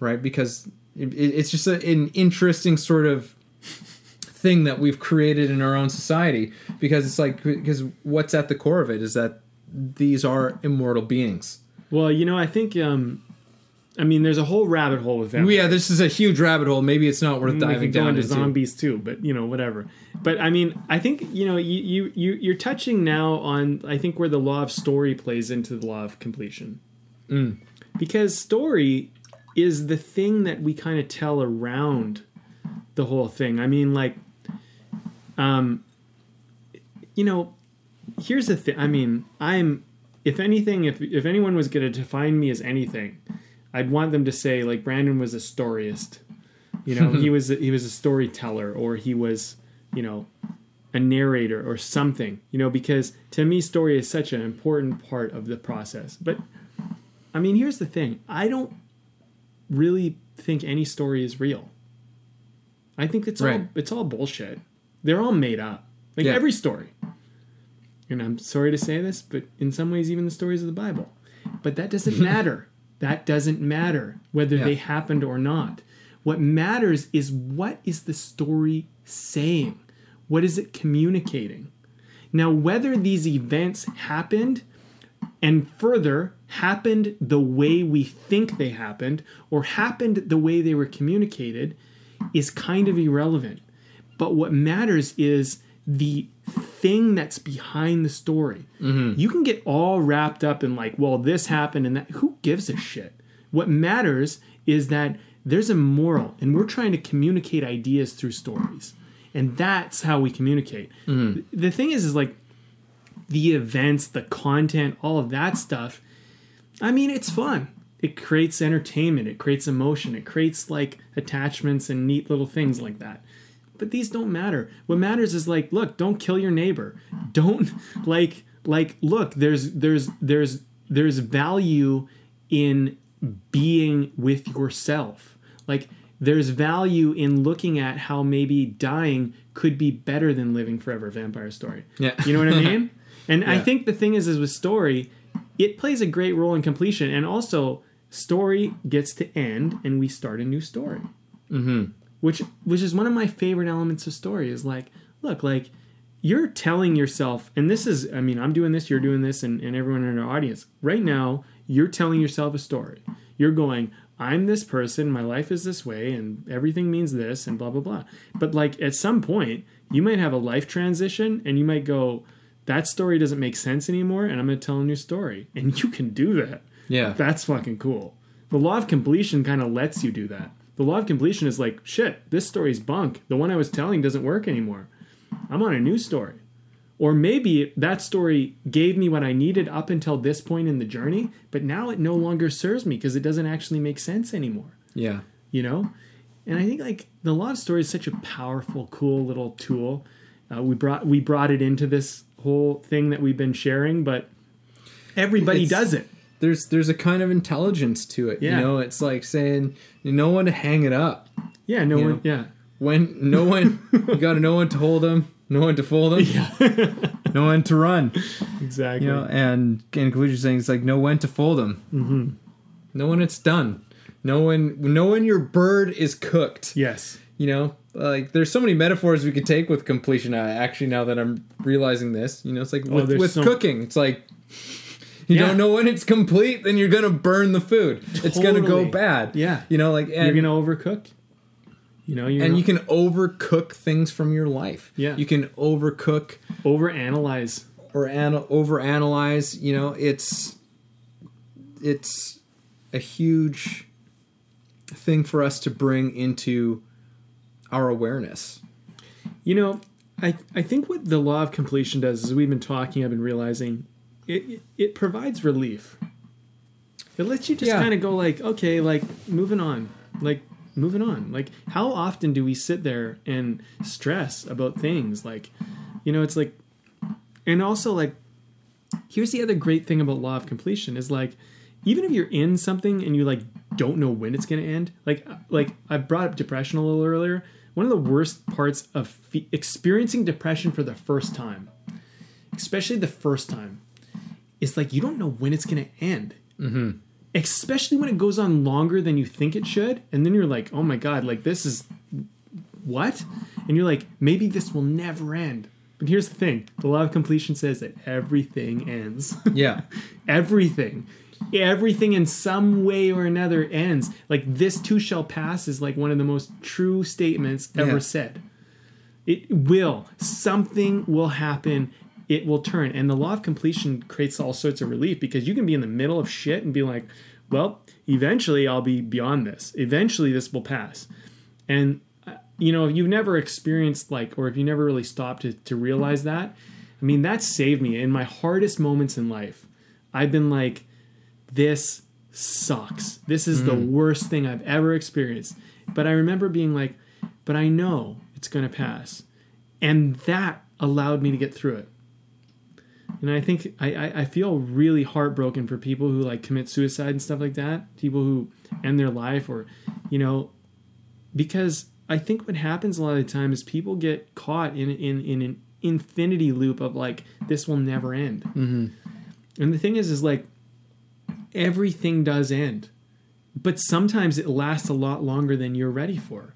right? Because it, it's just a, an interesting sort of thing that we've created in our own society because it's like because what's at the core of it is that these are immortal beings. Well, you know, I think um I mean there's a whole rabbit hole with vampires. Yeah, this is a huge rabbit hole. Maybe it's not worth we diving could go down into into. zombies too, but you know, whatever. But I mean, I think you know, you you you you're touching now on I think where the law of story plays into the law of completion, Mm. because story is the thing that we kind of tell around the whole thing. I mean, like, um, you know, here's the thing. I mean, I'm if anything, if if anyone was going to define me as anything, I'd want them to say like Brandon was a storyist. You know, he was a, he was a storyteller, or he was, you know, a narrator or something. You know, because to me, story is such an important part of the process. But I mean, here's the thing: I don't really think any story is real. I think it's all Right. it's all bullshit. They're all made up. Like Yeah. every story. And I'm sorry to say this, but in some ways, even the stories of the Bible. But that doesn't matter. That doesn't matter whether Yeah. they happened or not. What matters is what is the story saying? What is it communicating? Now, whether these events happened and further happened the way we think they happened or happened the way they were communicated is kind of irrelevant. But what matters is the thing that's behind the story. Mm-hmm. You can get all wrapped up in like, well, this happened and that. Who gives a shit? What matters is that there's a moral, and we're trying to communicate ideas through stories, and that's how we communicate. Mm-hmm. The thing is, is like the events, the content, all of that stuff. I mean, it's fun. It creates entertainment. It creates emotion. It creates like attachments and neat little things like that. But these don't matter. What matters is like, look, don't kill your neighbor. Don't like like look, there's there's there's there's value in being with yourself. Like there's value in looking at how maybe dying could be better than living forever vampire story. Yeah. You know what I mean? And I think the thing is is with story, it plays a great role in completion and also story gets to end and we start a new story. Mm-hmm. Which which is one of my favorite elements of story is like, look, like you're telling yourself, and this is, I mean, I'm doing this, you're doing this, and, and everyone in our audience. Right now, you're telling yourself a story. You're going, I'm this person, my life is this way, and everything means this, and blah, blah, blah. But like at some point, you might have a life transition, and you might go, that story doesn't make sense anymore, and I'm going to tell a new story. And you can do that. Yeah. That's fucking cool. The law of completion kind of lets you do that. The law of completion is like, shit, this story's bunk. The one I was telling doesn't work anymore. I'm on a new story. Or maybe that story gave me what I needed up until this point in the journey, but now it no longer serves me because it doesn't actually make sense anymore. Yeah. You know? And I think like the law of story is such a powerful, cool little tool. Uh, we brought we brought it into this whole thing that we've been sharing, but everybody It's- does it. There's there's a kind of intelligence to it. Yeah. You know, it's like saying you know when to hang it up. Yeah, no You one. know? Yeah, When no one you gotta know when to hold them, no one to fold them, yeah. no one to run. exactly. You know, and in conclusion saying it's like know when to fold them. Mm-hmm. Know when it's done. Know when know when your bird is cooked. yes. You know, like there's so many metaphors we could take with completion. Actually, now that I'm realizing this, you know, it's like with, Oh, there's with so- cooking, it's like you Yeah. don't know when it's complete, then you're gonna burn the food. It's gonna go bad. Yeah. you know, like and you're gonna overcook. You know, you're and you can overcook things from your life. Yeah. you can overcook overanalyze. or ana- overanalyze. You know, it's it's a huge thing for us to bring into our awareness. You know, I I think what the law of completion does is we've been talking, I've been realizing it it, provides relief. It lets you just Yeah. kind of go like, okay, like moving on, like moving on. Like how often do we sit there and stress about things? Like, you know, it's like, and also like, here's the other great thing about law of completion is like, even if you're in something and you like don't know when it's going to end, like uh, like I brought up depression a little earlier. One of the worst parts of fe- experiencing depression for the first time, especially the first time, is like you don't know when it's going to end. Mm-hmm. Especially when it goes on longer than you think it should, and then you're like, "Oh my god, like this is what?" And you're like, "Maybe this will never end." But here's the thing: the law of completion says that everything ends. Yeah, everything everything in some way or another ends like this too shall pass is like one of the most true statements ever Yeah. said it will something will happen it will turn. And the law of completion creates all sorts of relief because you can be in the middle of shit and be like well eventually i'll be beyond this. Eventually this will pass. And uh, you know if you've never experienced like or if you never really stopped to, to realize that i mean that saved me. In my hardest moments in life i've been like this sucks. This is the worst thing i've ever experienced. But i remember being like but i know it's going to pass. And that allowed me to get through it and i think I, I i feel really heartbroken for people who like commit suicide and stuff like that people who end their life or you know because I think what happens a lot of the time is people get caught in in in an infinity loop of like this will never end. Mm-hmm. And the thing is, is like everything does end, but sometimes it lasts a lot longer than you're ready for.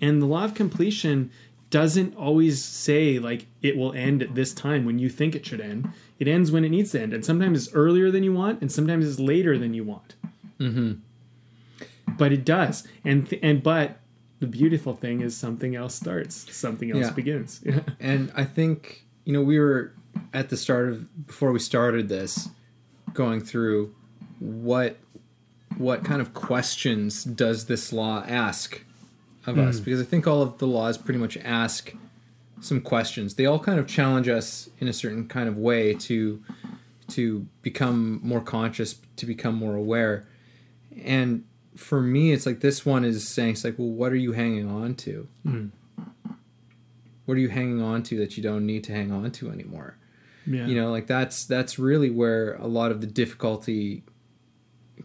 And the law of completion doesn't always say like it will end at this time when you think it should end. It ends when it needs to end, and sometimes it's earlier than you want, and sometimes it's later than you want. Mm-hmm. But it does, and th- and but the beautiful thing is something else starts, something else Yeah. begins. Yeah. and I think you know we were at the start of before we started this going through what what kind of questions does this law ask of us hmm. because I think all of the laws pretty much ask some questions. They all kind of challenge us in a certain kind of way to to become more conscious, to become more aware. And for me, it's like this one is saying, it's like, well, what are you hanging on to? Hmm. What are you hanging on to that you don't need to hang on to anymore? Yeah. You know, like that's that's really where a lot of the difficulty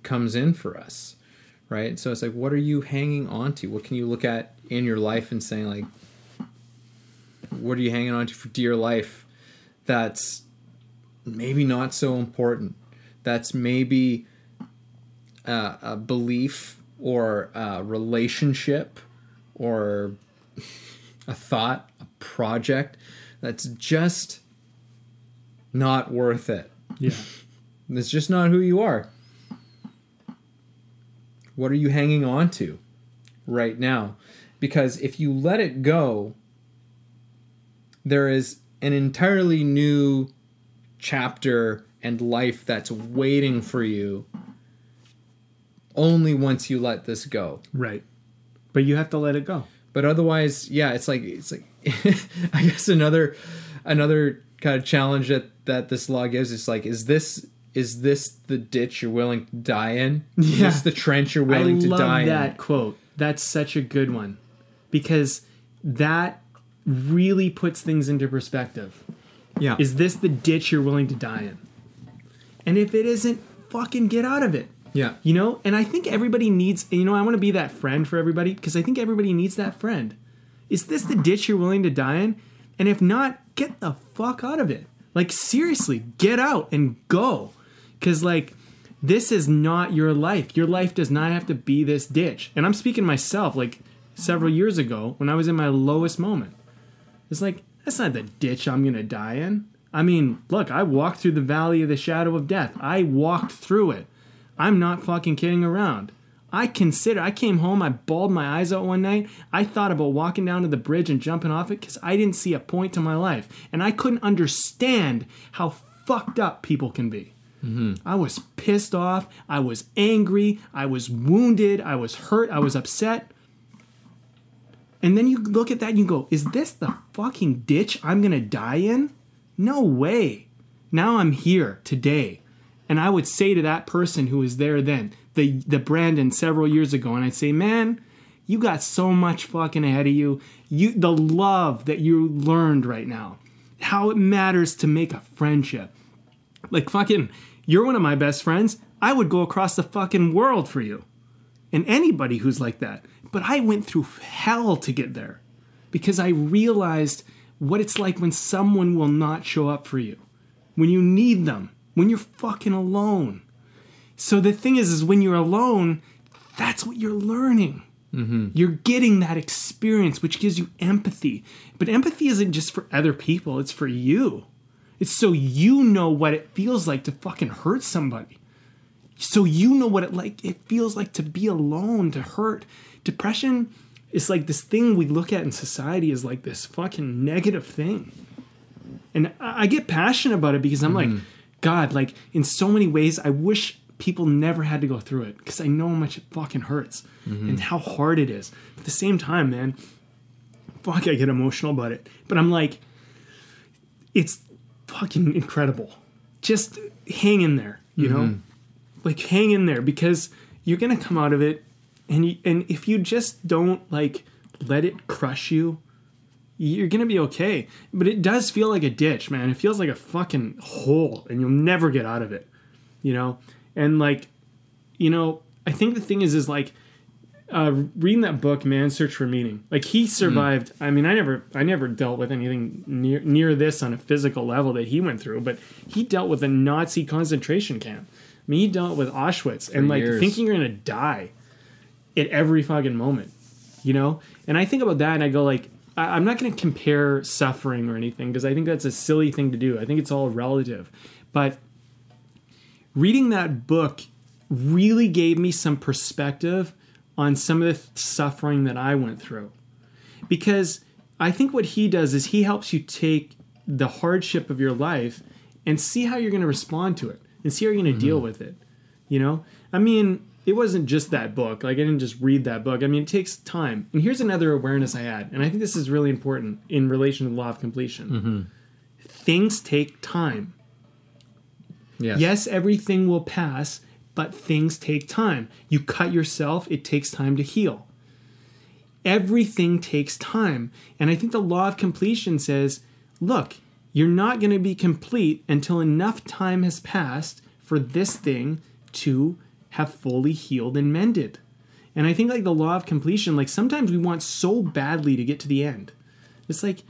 comes in for us, right? So it's like, what are you hanging on to? What can you look at in your life and saying like, what are you hanging on to for dear life? That's maybe not so important. That's maybe uh, a belief or a relationship or a thought, a project that's just not worth it. yeah. It's just not who you are. What are you hanging on to right now? Because if you let it go, there is an entirely new chapter and life that's waiting for you only once you let this go. Right. But you have to let it go. But otherwise, yeah, it's like it's like I guess another another kind of challenge that that this law gives is like is this is this the ditch you're willing to die in? Is this the trench you're willing I to love die that in? quote. That's such a good one because that really puts things into perspective. Yeah. Is this the ditch you're willing to die in? And if it isn't, fucking get out of it. yeah. You know? And I think everybody needs, you know, I want to be that friend for everybody because I think everybody needs that friend. Is this the ditch you're willing to die in? And if not, get the fuck out of it. Like, seriously, get out and go. Because, like, this is not your life. Your life does not have to be this ditch. And I'm speaking myself, like, several years ago when I was in my lowest moment. It's like, that's not the ditch I'm going to die in. I mean, look, I walked through the valley of the shadow of death. I walked through it. I'm not fucking kidding around. I consider, I came home, I bawled my eyes out one night. I thought about walking down to the bridge and jumping off it because I didn't see a point to my life. And I couldn't understand how fucked up people can be. Mm-hmm. I was pissed off. I was angry. I was wounded. I was hurt. I was upset. And then you look at that and you go, is this the fucking ditch I'm gonna die in? No way. Now I'm here today. And I would say to that person who was there then, the the Brandon several years ago, and I'd say, man, you got so much fucking ahead of you. You the love that you learned right now, how it matters to make a friendship. Like fucking, you're one of my best friends. I would go across the fucking world for you and anybody who's like that. But I went through hell to get there because I realized what it's like when someone will not show up for you, when you need them, when you're fucking alone. So the thing is, is when you're alone, that's what you're learning. Mm-hmm. You're getting that experience, which gives you empathy. But empathy isn't just for other people, it's for you. It's so you know what it feels like to fucking hurt somebody. So you know what it like it feels like to be alone to hurt. Depression is like this thing we look at in society is like this fucking negative thing. And i I get passionate about it because i'm like mm-hmm. god like in so many ways i wish people never had to go through it because i know how much it fucking hurts mm-hmm. and how hard it is. At the same time man fuck i get emotional about it. But i'm like it's fucking incredible. Just hang in there you know? Mm-hmm. Like hang in there because you're gonna come out of it and you, and if you just don't like let it crush you you're gonna be okay. But it does feel like a ditch man. It feels like a fucking hole and you'll never get out of it you know? And like you know i think the thing is is like uh, reading that book man search for meaning like he survived i mean i never i never dealt with anything near near this on a physical level that he went through but he dealt with a nazi concentration camp. I mean he dealt with auschwitz and like years. thinking you're gonna die at every fucking moment you know? And i think about that and i go like I, i'm not going to compare suffering or anything because i think that's a silly thing to do. I think it's all relative. But reading that book really gave me some perspective on some of the suffering that i went through. Because i think what he does is he helps you take the hardship of your life and see how you're going to respond to it and see how you're going to mm-hmm. deal with it you know? I mean it wasn't just that book. Like i didn't just read that book. I mean it takes time. And here's another awareness i had and i think this is really important in relation to the law of completion. Mm-hmm. Things take time. Yes. yes everything will pass but things take time. You cut yourself it takes time to heal. Everything takes time. And i think the law of completion says look you're not going to be complete until enough time has passed for this thing to have fully healed and mended. And i think like the law of completion like sometimes we want so badly to get to the end. It's like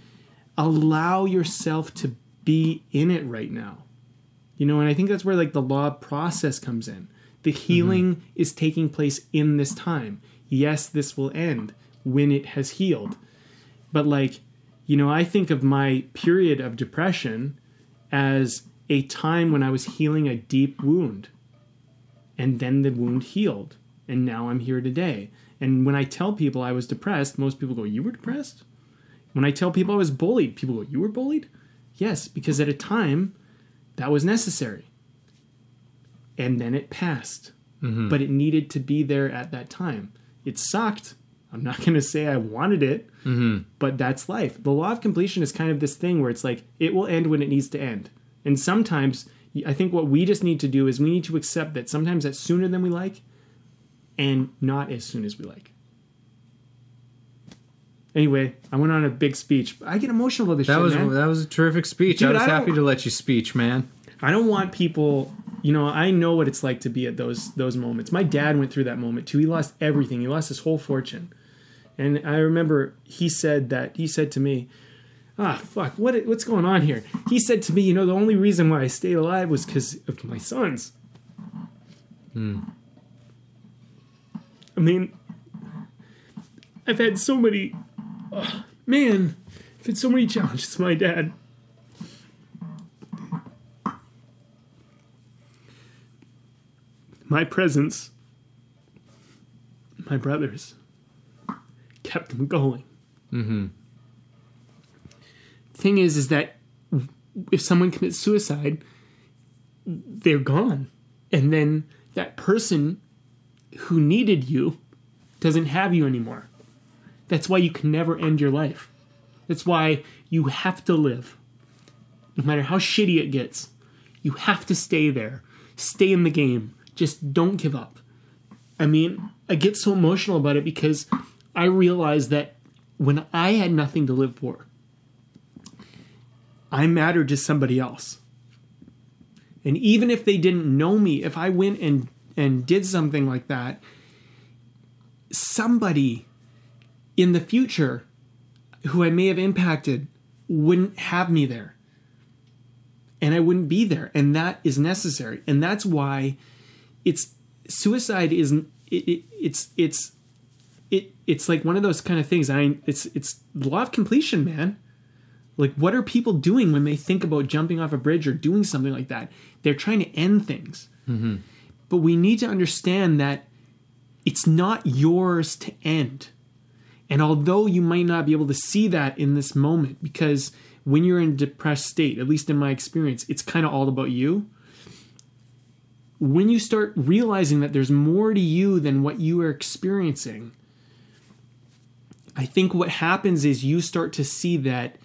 allow yourself to be in it right now. You know, and I think that's where like the law of process comes in. The mm-hmm. healing is taking place in this time. Yes, this will end when it has healed. But like, you know, I think of my period of depression as a time when I was healing a deep wound. And then the wound healed. And now I'm here today. And when I tell people I was depressed, most people go, You were depressed? When I tell people I was bullied, people go, You were bullied? Yes, because at a time that was necessary. And then it passed. Mm-hmm. But it needed to be there at that time. It sucked. I'm not going to say I wanted it, mm-hmm. but that's life. The law of completion is kind of this thing where it's like it will end when it needs to end. And sometimes I think what we just need to do is we need to accept that sometimes that's sooner than we like and not as soon as we like. Anyway, I went on a big speech. I get emotional about this That shit, was man. that was a terrific speech. Dude, I was I happy to let you speech, man. I don't want people, you know, I know what it's like to be at those those moments. My dad went through that moment too. He lost everything. He lost his whole fortune. And I remember he said that he said to me, "Ah, fuck, what what's going on here?" He said to me, "You know, the only reason why I stayed alive was cuz of my sons." Hmm. I mean, I've had so many oh, man, I've had so many challenges my dad. My presence, my brothers, kept them going. Mm-hmm. Thing is, is that if someone commits suicide, they're gone, and then that person who needed you doesn't have you anymore. That's why you can never end your life. That's why you have to live. No matter how shitty it gets, you have to stay there. Stay in the game. Just don't give up. I mean, I get so emotional about it because I realize that when I had nothing to live for, I mattered to somebody else. And even if they didn't know me, if I went and and did something like that, somebody in the future who I may have impacted wouldn't have me there. And I wouldn't be there. And that is necessary. And that's why it's suicide isn't it, it, it's it's it it's like one of those kind of things. I mean, it's it's law of completion, man. Like what are people doing when they think about jumping off a bridge or doing something like that? They're trying to end things. Mm-hmm. But we need to understand that it's not yours to end. And although you might not be able to see that in this moment, because when you're in a depressed state, at least in my experience, it's kind of all about you. When you start realizing that there's more to you than what you are experiencing, I think what happens is you start to see that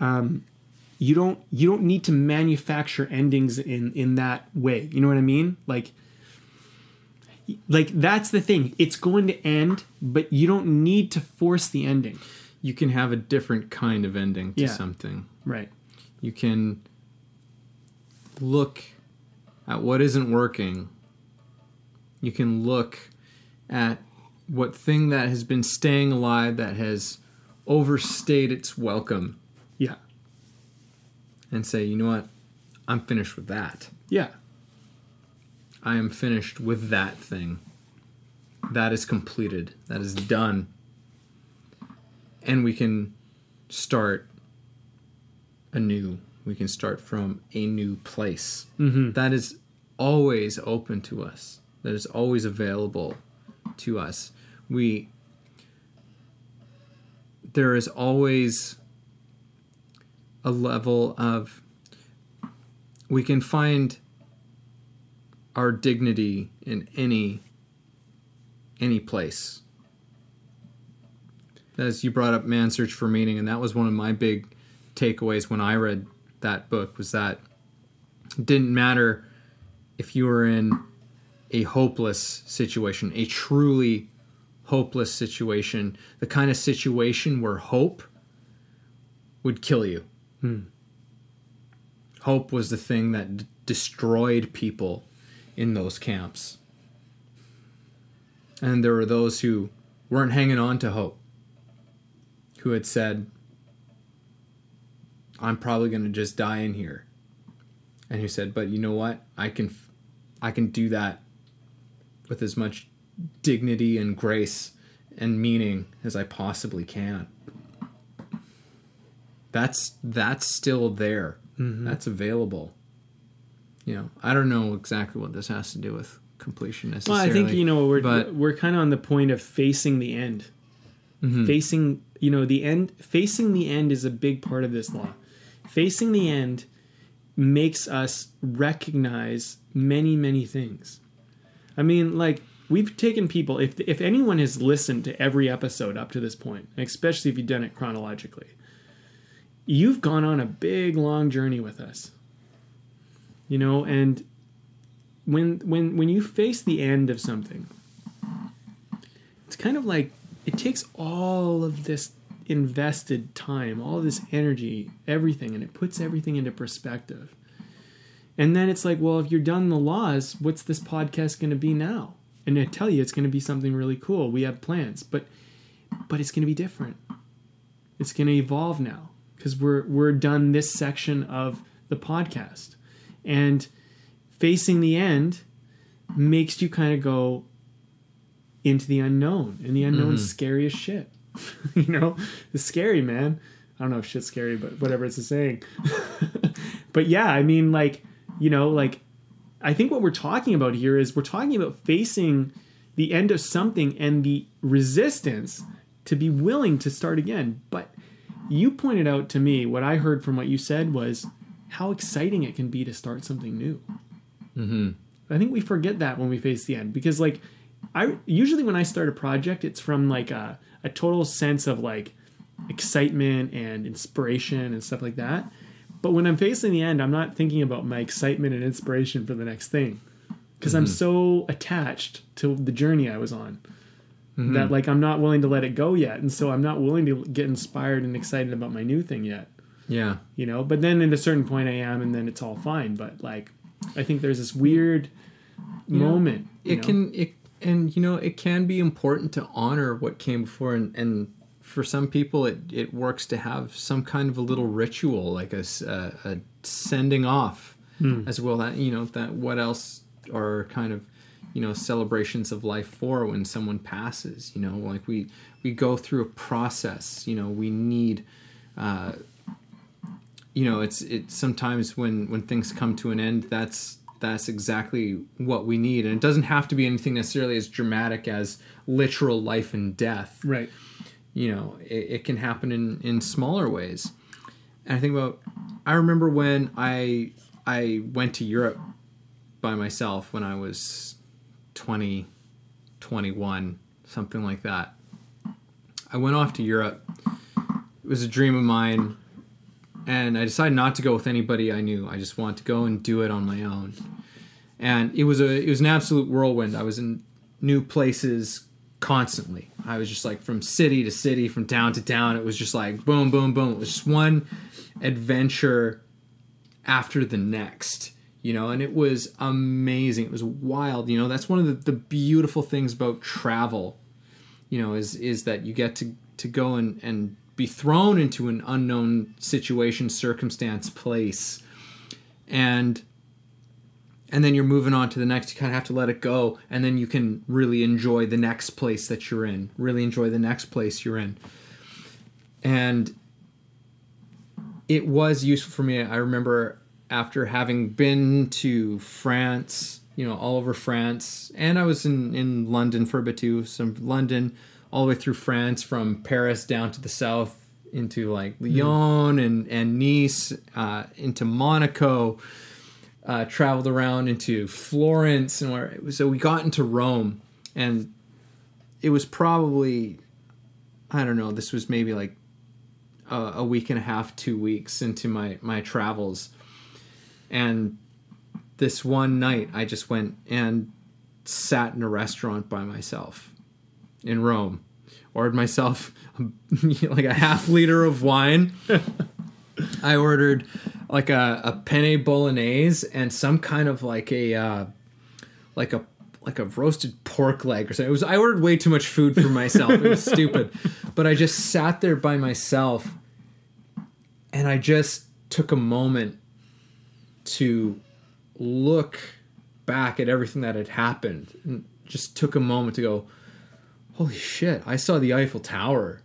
um, you don't you don't need to manufacture endings in in that way. You know what I mean? Like like that's the thing. It's going to end, but you don't need to force the ending. You can have a different kind of ending to Yeah. something. Right. You can look at what isn't working. You can look at what thing that has been staying alive that has overstayed its welcome Yeah. and say, you know what? I'm finished with that. Yeah. I am finished with that thing. That is completed. That is done. And we can start anew. We can start from a new place. Mm-hmm. That is always open to us. That is always available to us. We there is always a level of we can find our dignity in any any place. As you brought up Man Search for Meaning, and that was one of my big takeaways when I read that book was that it didn't matter if you were in a hopeless situation, a truly hopeless situation, the kind of situation where hope would kill you. Hmm. Hope was the thing that d- destroyed people in those camps. And there were those who weren't hanging on to hope, who had said, I'm probably going to just die in here. And he said, but you know what? I can I can do that with as much dignity and grace and meaning as I possibly can. That's that's still there. Mm-hmm. That's available. You know, I don't know exactly what this has to do with completion necessarily. Well. I think you know we're but we're kind of on the point of facing the end. Mm-hmm. Facing, you know, the end. Facing the end is a big part of this law. Facing the end makes us recognize many, many things. I mean, like we've taken people. If if anyone has listened to every episode up to this point, especially if you've done it chronologically, you've gone on a big long journey with us. You know, and when when when you face the end of something, it's kind of like it takes all of this invested time, all this energy, everything, and it puts everything into perspective. And then it's like, well, if you're done the laws, what's this podcast going to be now? And I tell you, it's going to be something really cool. We have plans, but but it's going to be different. It's going to evolve now because we're we're done this section of the podcast, and facing the end makes you kind of go into the unknown, and the unknown's mm-hmm. scary as shit. you know, it's scary, man. I don't know if shit's scary, but whatever it's a saying. but yeah, I mean, like, you know, like, I think what we're talking about here is we're talking about facing the end of something and the resistance to be willing to start again. But you pointed out to me what I heard from what you said was how exciting it can be to start something new. Mm-hmm. I think we forget that when we face the end because, like, I usually when I start a project, it's from like a a total sense of like excitement and inspiration and stuff like that. But when I'm facing the end, I'm not thinking about my excitement and inspiration for the next thing because mm-hmm. I'm so attached to the journey I was on mm-hmm. that like I'm not willing to let it go yet, and so I'm not willing to get inspired and excited about my new thing yet. Yeah, you know. But then at a certain point, I am, and then it's all fine. But like, I think there's this weird you moment. Know, it know? can it and you know it can be important to honor what came before and, and for some people it, it works to have some kind of a little ritual like a, a, a sending off mm. as well that you know that what else are kind of you know celebrations of life for when someone passes you know like we we go through a process you know we need uh you know it's it sometimes when when things come to an end that's that's exactly what we need. And it doesn't have to be anything necessarily as dramatic as literal life and death. Right. You know, it, it can happen in, in smaller ways. And I think about, I remember when I I went to Europe by myself when I was 20, 21, something like that. I went off to Europe. It was a dream of mine and I decided not to go with anybody I knew. I just wanted to go and do it on my own. And it was a it was an absolute whirlwind. I was in new places constantly. I was just like from city to city, from town to town. It was just like boom, boom, boom. It was just one adventure after the next, you know, and it was amazing. It was wild, you know. That's one of the, the beautiful things about travel, you know, is is that you get to to go and and be thrown into an unknown situation, circumstance, place, and and then you're moving on to the next. You kind of have to let it go, and then you can really enjoy the next place that you're in. Really enjoy the next place you're in, and it was useful for me. I remember after having been to France, you know, all over France, and I was in in London for a bit too. Some London all the way through France from Paris down to the south into like Lyon mm. and and Nice uh, into Monaco. Uh, traveled around into Florence and where was, so we got into Rome and it was probably I don't know this was maybe like a, a week and a half two weeks into my my travels and this one night I just went and sat in a restaurant by myself in Rome. Ordered myself like a half liter of wine. I ordered like a, a penne bolognese and some kind of like a uh, like a like a roasted pork leg or something. It was I ordered way too much food for myself. It was stupid. But I just sat there by myself and I just took a moment to look back at everything that had happened and just took a moment to go, holy shit, I saw the Eiffel Tower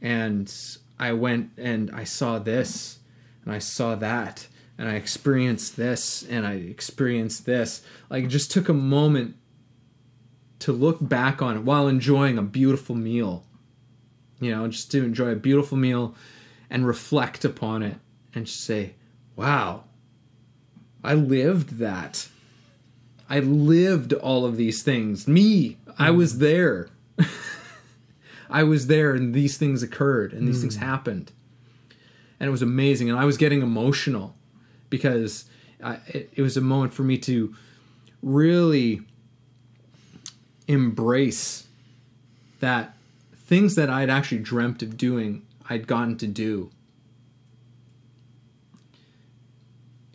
and I went and I saw this and I saw that and I experienced this and I experienced this. Like, just took a moment to look back on it while enjoying a beautiful meal. You know, just to enjoy a beautiful meal and reflect upon it and just say, wow, I lived that. I lived all of these things. Me, I was hmm. there. I was there and these things occurred and these hmm. things happened. And it was amazing. And I was getting emotional because I, it, it was a moment for me to really embrace that things that I'd actually dreamt of doing, I'd gotten to do.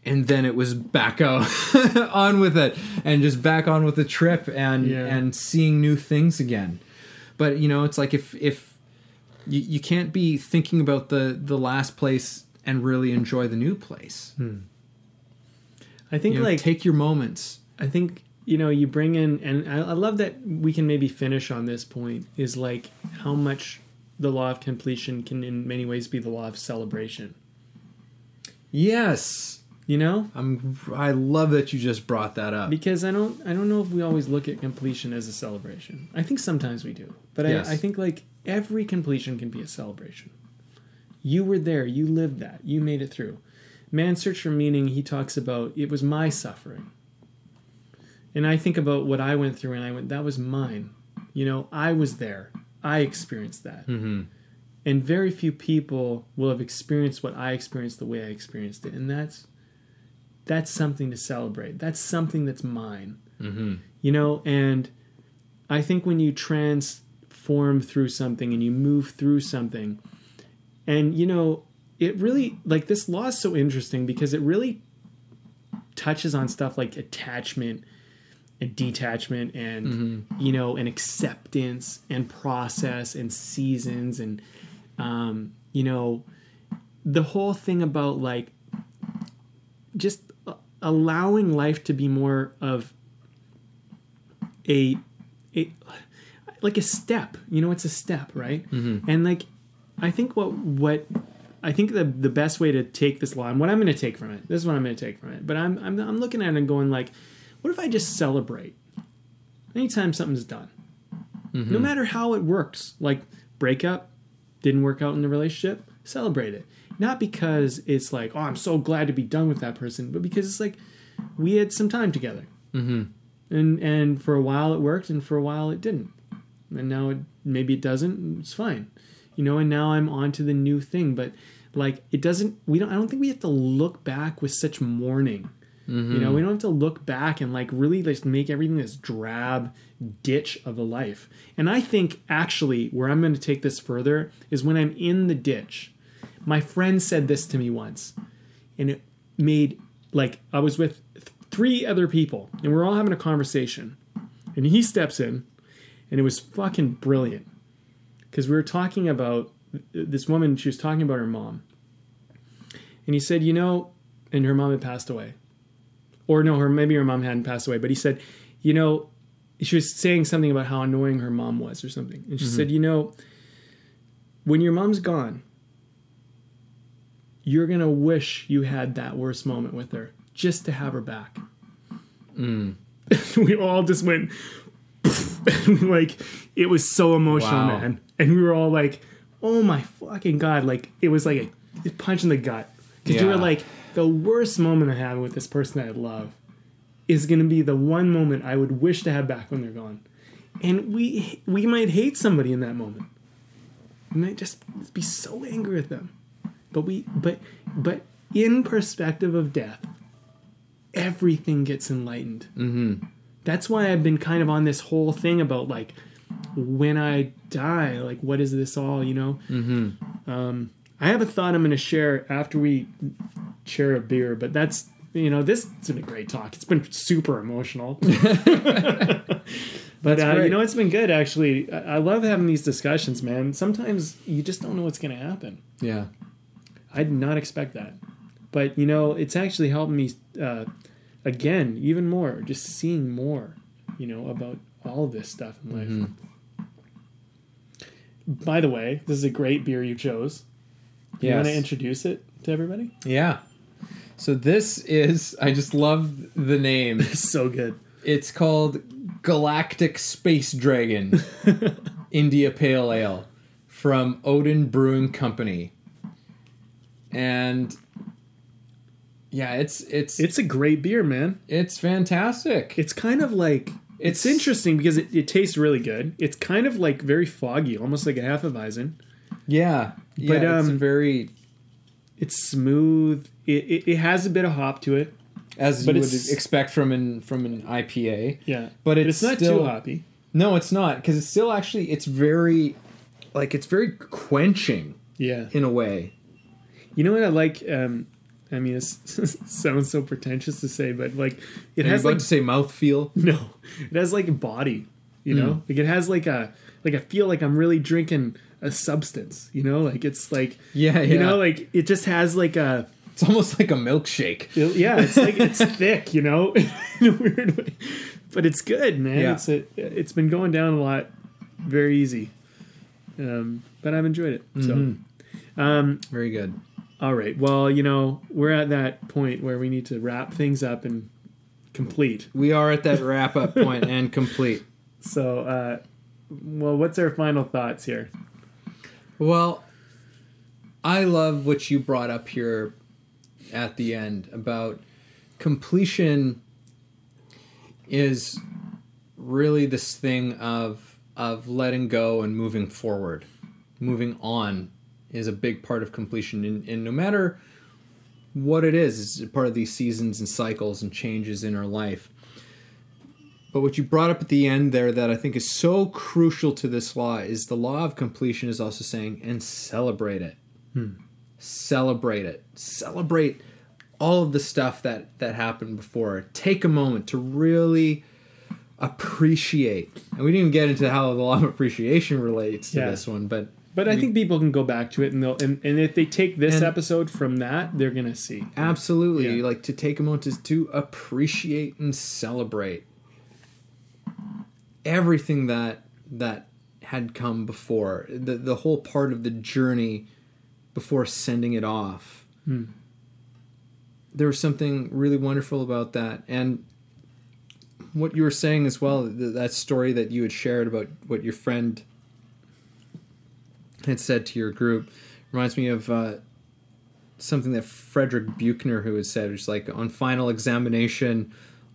And then it was back out on with it and just back on with the trip and Yeah. and seeing new things again. But you know, it's like if if you, you can't be thinking about the the last place and really enjoy the new place. Hmm. I think You know, like take your moments. I think you know you bring in, and I, I love that we can maybe finish on this point is like how much the law of completion can in many ways be the law of celebration. Yes. You know, I'm I love that you just brought that up. because I don't I don't know if we always look at completion as a celebration. I think sometimes we do, but Yes. I, I think like every completion can be a celebration. You were there, you lived that, you made it through. Man's Search for Meaning, he talks about it was my suffering. And I think about what I went through and I went, that was mine. You know, I was there. I experienced that. Mm-hmm. And very few people will have experienced what I experienced the way I experienced it. And that's that's something to celebrate. That's something that's mine. Mm-hmm. You know, and I think when you transform through something and you move through something, and you know, it really like this law is so interesting because it really touches on stuff like attachment and detachment and you know and acceptance and process and seasons and um, you know the whole thing about like just allowing life to be more of a, a like a step. You know it's a step right? Mm-hmm. And like i think what what i think the the best way to take this law and what i'm going to take from it this is what i'm going to take from it but i'm i'm, I'm looking at it and going like what if i just celebrate anytime something's done? Mm-hmm. No matter how it works like breakup didn't work out in the relationship celebrate it not because it's like oh i'm so glad to be done with that person but because it's like we had some time together. Mm-hmm. and and for a while it worked and for a while it didn't. And now it maybe it doesn't it's fine. You know and now i'm on to the new thing but like it doesn't we don't i don't think we have to look back with such mourning. You know we don't have to look back and like really just make everything this drab ditch of a life. And i think actually where i'm going to take this further is when i'm in the ditch my friend said this to me once and it made like I was with th- three other people and we're all having a conversation. And he steps in and it was fucking brilliant because we were talking about this woman she was talking about her mom. And he said you know and her mom had passed away. Or no her maybe her mom hadn't passed away but he said you know she was saying something about how annoying her mom was or something. And she mm-hmm. said you know when your mom's gone you're gonna wish you had that worst moment with her just to have her back. Mm. we all just went like it was so emotional, Wow. man. And we were all like, "Oh my fucking god!" Like it was like a punch in the gut because you were like, the worst moment I have with this person that I love is gonna be the one moment I would wish to have back when they're gone. And we we might hate somebody in that moment. We might just be so angry at them but we but but in perspective of death everything gets enlightened. Mm-hmm. that's why i've been kind of on this whole thing about like when i die like what is this all you know? Mm-hmm. um, i have a thought i'm going to share after we share a beer but that's you know this has been a great talk. It's been super emotional. But uh, you know it's been good actually. I-, I love having these discussions man. Sometimes you just don't know what's going to happen. Yeah. I did not expect that. But you know, it's actually helped me uh, again even more, just seeing more, you know, about all of this stuff in life. Mm-hmm. By the way, this is a great beer you chose. You want to introduce it to everybody? Yeah. So this is I just love the name. It's so good. It's called Galactic Space Dragon India Pale Ale from Odin Brewing Company. And Yeah, it's it's It's a great beer, man. it's fantastic. It's kind of like it's, It's- interesting because it, it tastes really good. It's kind of like very foggy, almost like a half Hefeweizen. yeah, yeah, But, it's um, very It's smooth. It, it, it has a bit of hop to it. as but you would it's- expect from an from an IPA. Yeah, But it's it's not still- too hoppy. No, it's not because it's still actually it's very like it's very quenching Yeah, in a way. You know what I like. Um, I mean, it sounds so pretentious to say, but like it Are has like to say mouth feel. no, it has like a body. You know, like it has like a like I feel like I'm really drinking a substance. You know, like it's like Yeah, you know, like it just has like a It's almost like a milkshake. It- yeah, it's like it's thick, you know, in a weird way. But it's good, man. Yeah. It's a, it's been going down a lot, very easy. Um, but I've enjoyed it. So, um, Very good. All right. Well, you know, we're at that point where we need to wrap things up and complete. We are at that wrap up point and complete. So, uh, well, what's our final thoughts here? Well, I love what you brought up here at the end about completion is really this thing of of letting go and moving forward. Moving on is a big part of completion and, and no matter what it is, it's part of these seasons and cycles and changes in our life. But what you brought up at the end there that I think is so crucial to this law is the law of completion is also saying, and celebrate it. Hmm. Celebrate it. Celebrate all of the stuff that, that happened before. Take a moment to really appreciate. And we didn't even get into how the law of appreciation relates to Yeah. this one, but But I think people can go back to it, and they'll and, and if they take this episode from that, they're gonna see. Absolutely. Yeah. Like to take a moment to, to appreciate and celebrate everything that that had come before. The the whole part of the journey before sending it off. Hmm. There was something really wonderful about that. And what you were saying as well, that story that you had shared about what your friend had said to your group reminds me of uh, something that Frederick Buechner, who had said, which is like on final examination,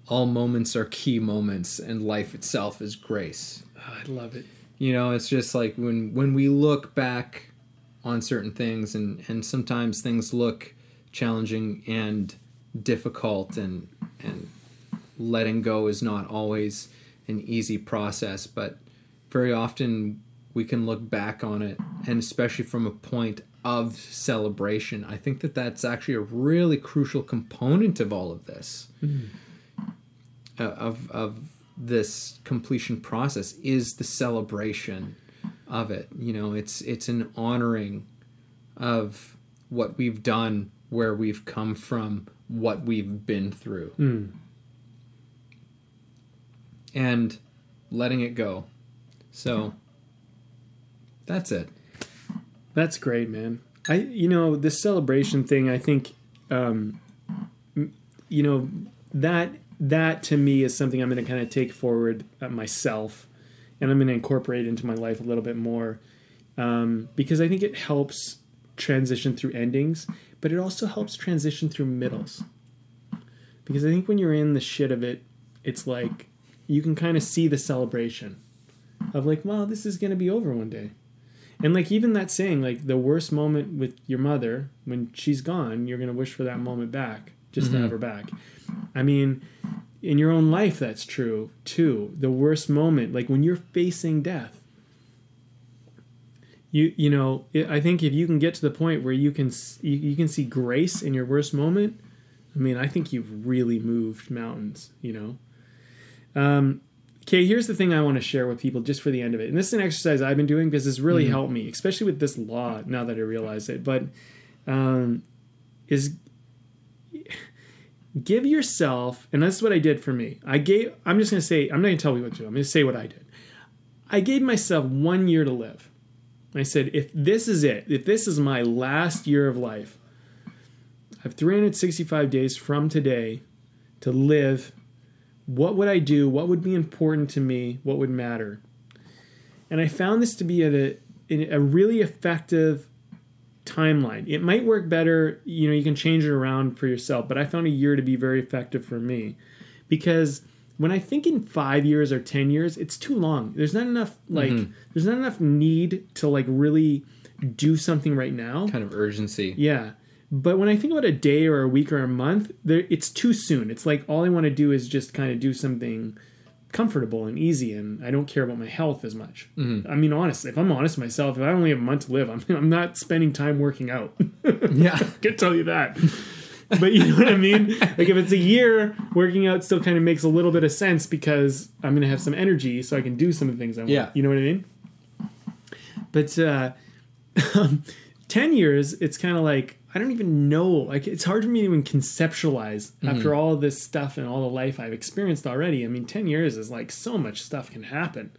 all moments are key moments, and life itself is grace. Oh, I love it. You know, it's just like when when we look back on certain things, and and sometimes things look challenging and difficult, and and letting go is not always an easy process, but very often we can look back on it, and especially from a point of celebration. I think that that's actually a really crucial component of all of this, uh, of of this completion process is the celebration of it. You know, it's it's an honoring of what we've done, where we've come from, what we've been through Hmm. and letting it go. So that's it. That's great, man. I you know this celebration thing. I think, um, you know that that to me is something I'm going to kind of take forward uh, myself, and I'm going to incorporate into my life a little bit more, um, because I think it helps transition through endings, but it also helps transition through middles. Because I think when you're in the shit of it, it's like you can kind of see the celebration of like, well, this is going to be over one day. And like even that saying, like the worst moment with your mother when she's gone, you're gonna wish for that moment back, just to have her back. I mean, in your own life, that's true too. The worst moment, like when you're facing death, you you know, it, I think if you can get to the point where you can you, you can see grace in your worst moment, I mean, I think you've really moved mountains. You know. Um, Okay, here's the thing I want to share with people just for the end of it. And this is an exercise I've been doing because it's really helped me, especially with this law now that I realize it. But um, is give yourself, and that's what I did for me. I gave, I'm just going to say, I'm not going to tell you what to do. I'm going to say what I did. I gave myself one year to live. I said, if this is it, if this is my last year of life, I have 365 days from today to live what would I do? What would be important to me? What would matter? And I found this to be a, a really effective timeline. It might work better, you know, you can change it around for yourself, but I found a year to be very effective for me because when I think in 5 years or 10 years, it's too long. There's not enough like Mm-hmm. there's not enough need to like really do something right now. Kind of urgency. Yeah. But when I think about a day or a week or a month, there it's too soon. It's like all I want to do is just kind of do something comfortable and easy, and I don't care about my health as much. I mean, honestly, if I'm honest with myself, if I only have a month to live, I'm, I'm not spending time working out. Yeah. I can tell you that. But you know what I mean? Like if it's a year, working out still kind of makes a little bit of sense because I'm going to have some energy so I can do some of the things I want. Yeah. You know what I mean? But uh, 10 years, it's kind of like, I don't even know. Like it's hard for me to even conceptualize after all this stuff and all the life I've experienced already. I mean, 10 years is like so much stuff can happen.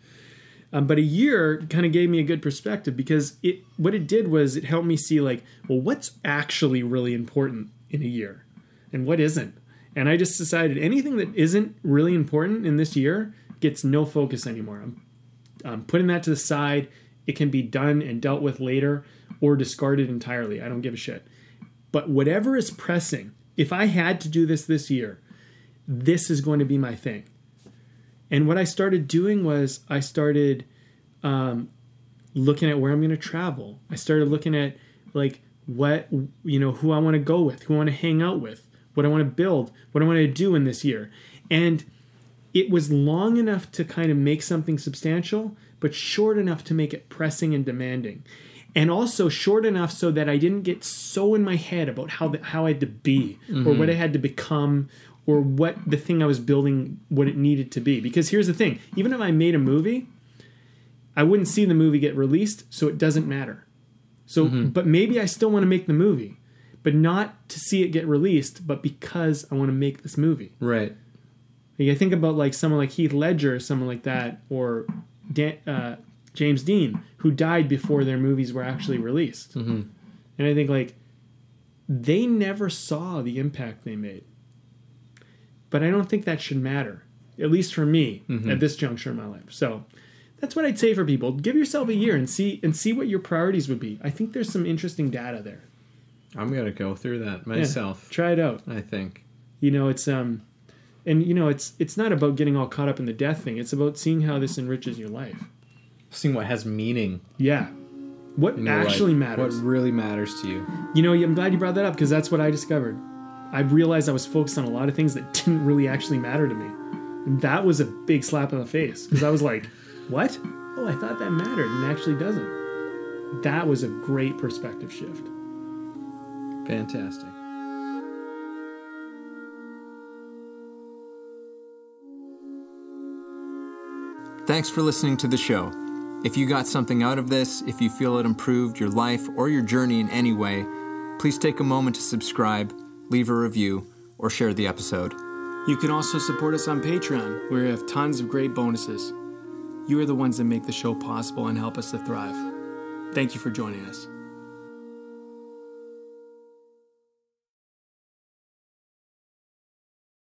Um, but a year kind of gave me a good perspective because it what it did was it helped me see like well what's actually really important in a year and what isn't and i just decided anything that isn't really important in this year gets no focus anymore i'm, I'm putting that to the side it can be done and dealt with later or discarded entirely i don't give a shit but whatever is pressing if i had to do this this year this is going to be my thing and what I started doing was I started um, looking at where I'm going to travel. I started looking at like what you know who I want to go with, who I want to hang out with, what I want to build, what I want to do in this year. And it was long enough to kind of make something substantial, but short enough to make it pressing and demanding. And also short enough so that I didn't get so in my head about how the, how I had to be or what I had to become or what the thing I was building what it needed to be. Because here's the thing, even if I made a movie, I wouldn't see the movie get released, so it doesn't matter. So but maybe I still want to make the movie, but not to see it get released, but because I want to make this movie. Right. Like, I think about like someone like Heath Ledger, or someone like that, or Dan, uh, James Dean, who died before their movies were actually released. And I think like they never saw the impact they made. But I don't think that should matter, at least for me at this juncture in my life. So that's what I'd say for people: give yourself a year and see and see what your priorities would be. I think there's some interesting data there. I'm going to go through that Yeah. myself, Try it out. I think. you know it's um and you know it's it's not about getting all caught up in the death thing it's about seeing how this enriches your life Seeing what has meaning yeah what actually life. matters What really matters to you. you know i'm glad you brought that up because that's what i discovered i realized i was focused on a lot of things that didn't really actually matter to me and that was a big slap in the face because i was like what oh i thought that mattered and actually doesn't that was a great perspective shift Fantastic. Thanks for listening to the show. If you got something out of this, if you feel it improved your life or your journey in any way, please take a moment to subscribe, leave a review, or share the episode. you can also support us on patreon where we have tons of great bonuses. You are the ones that make the show possible and help us to thrive. Thank you for joining us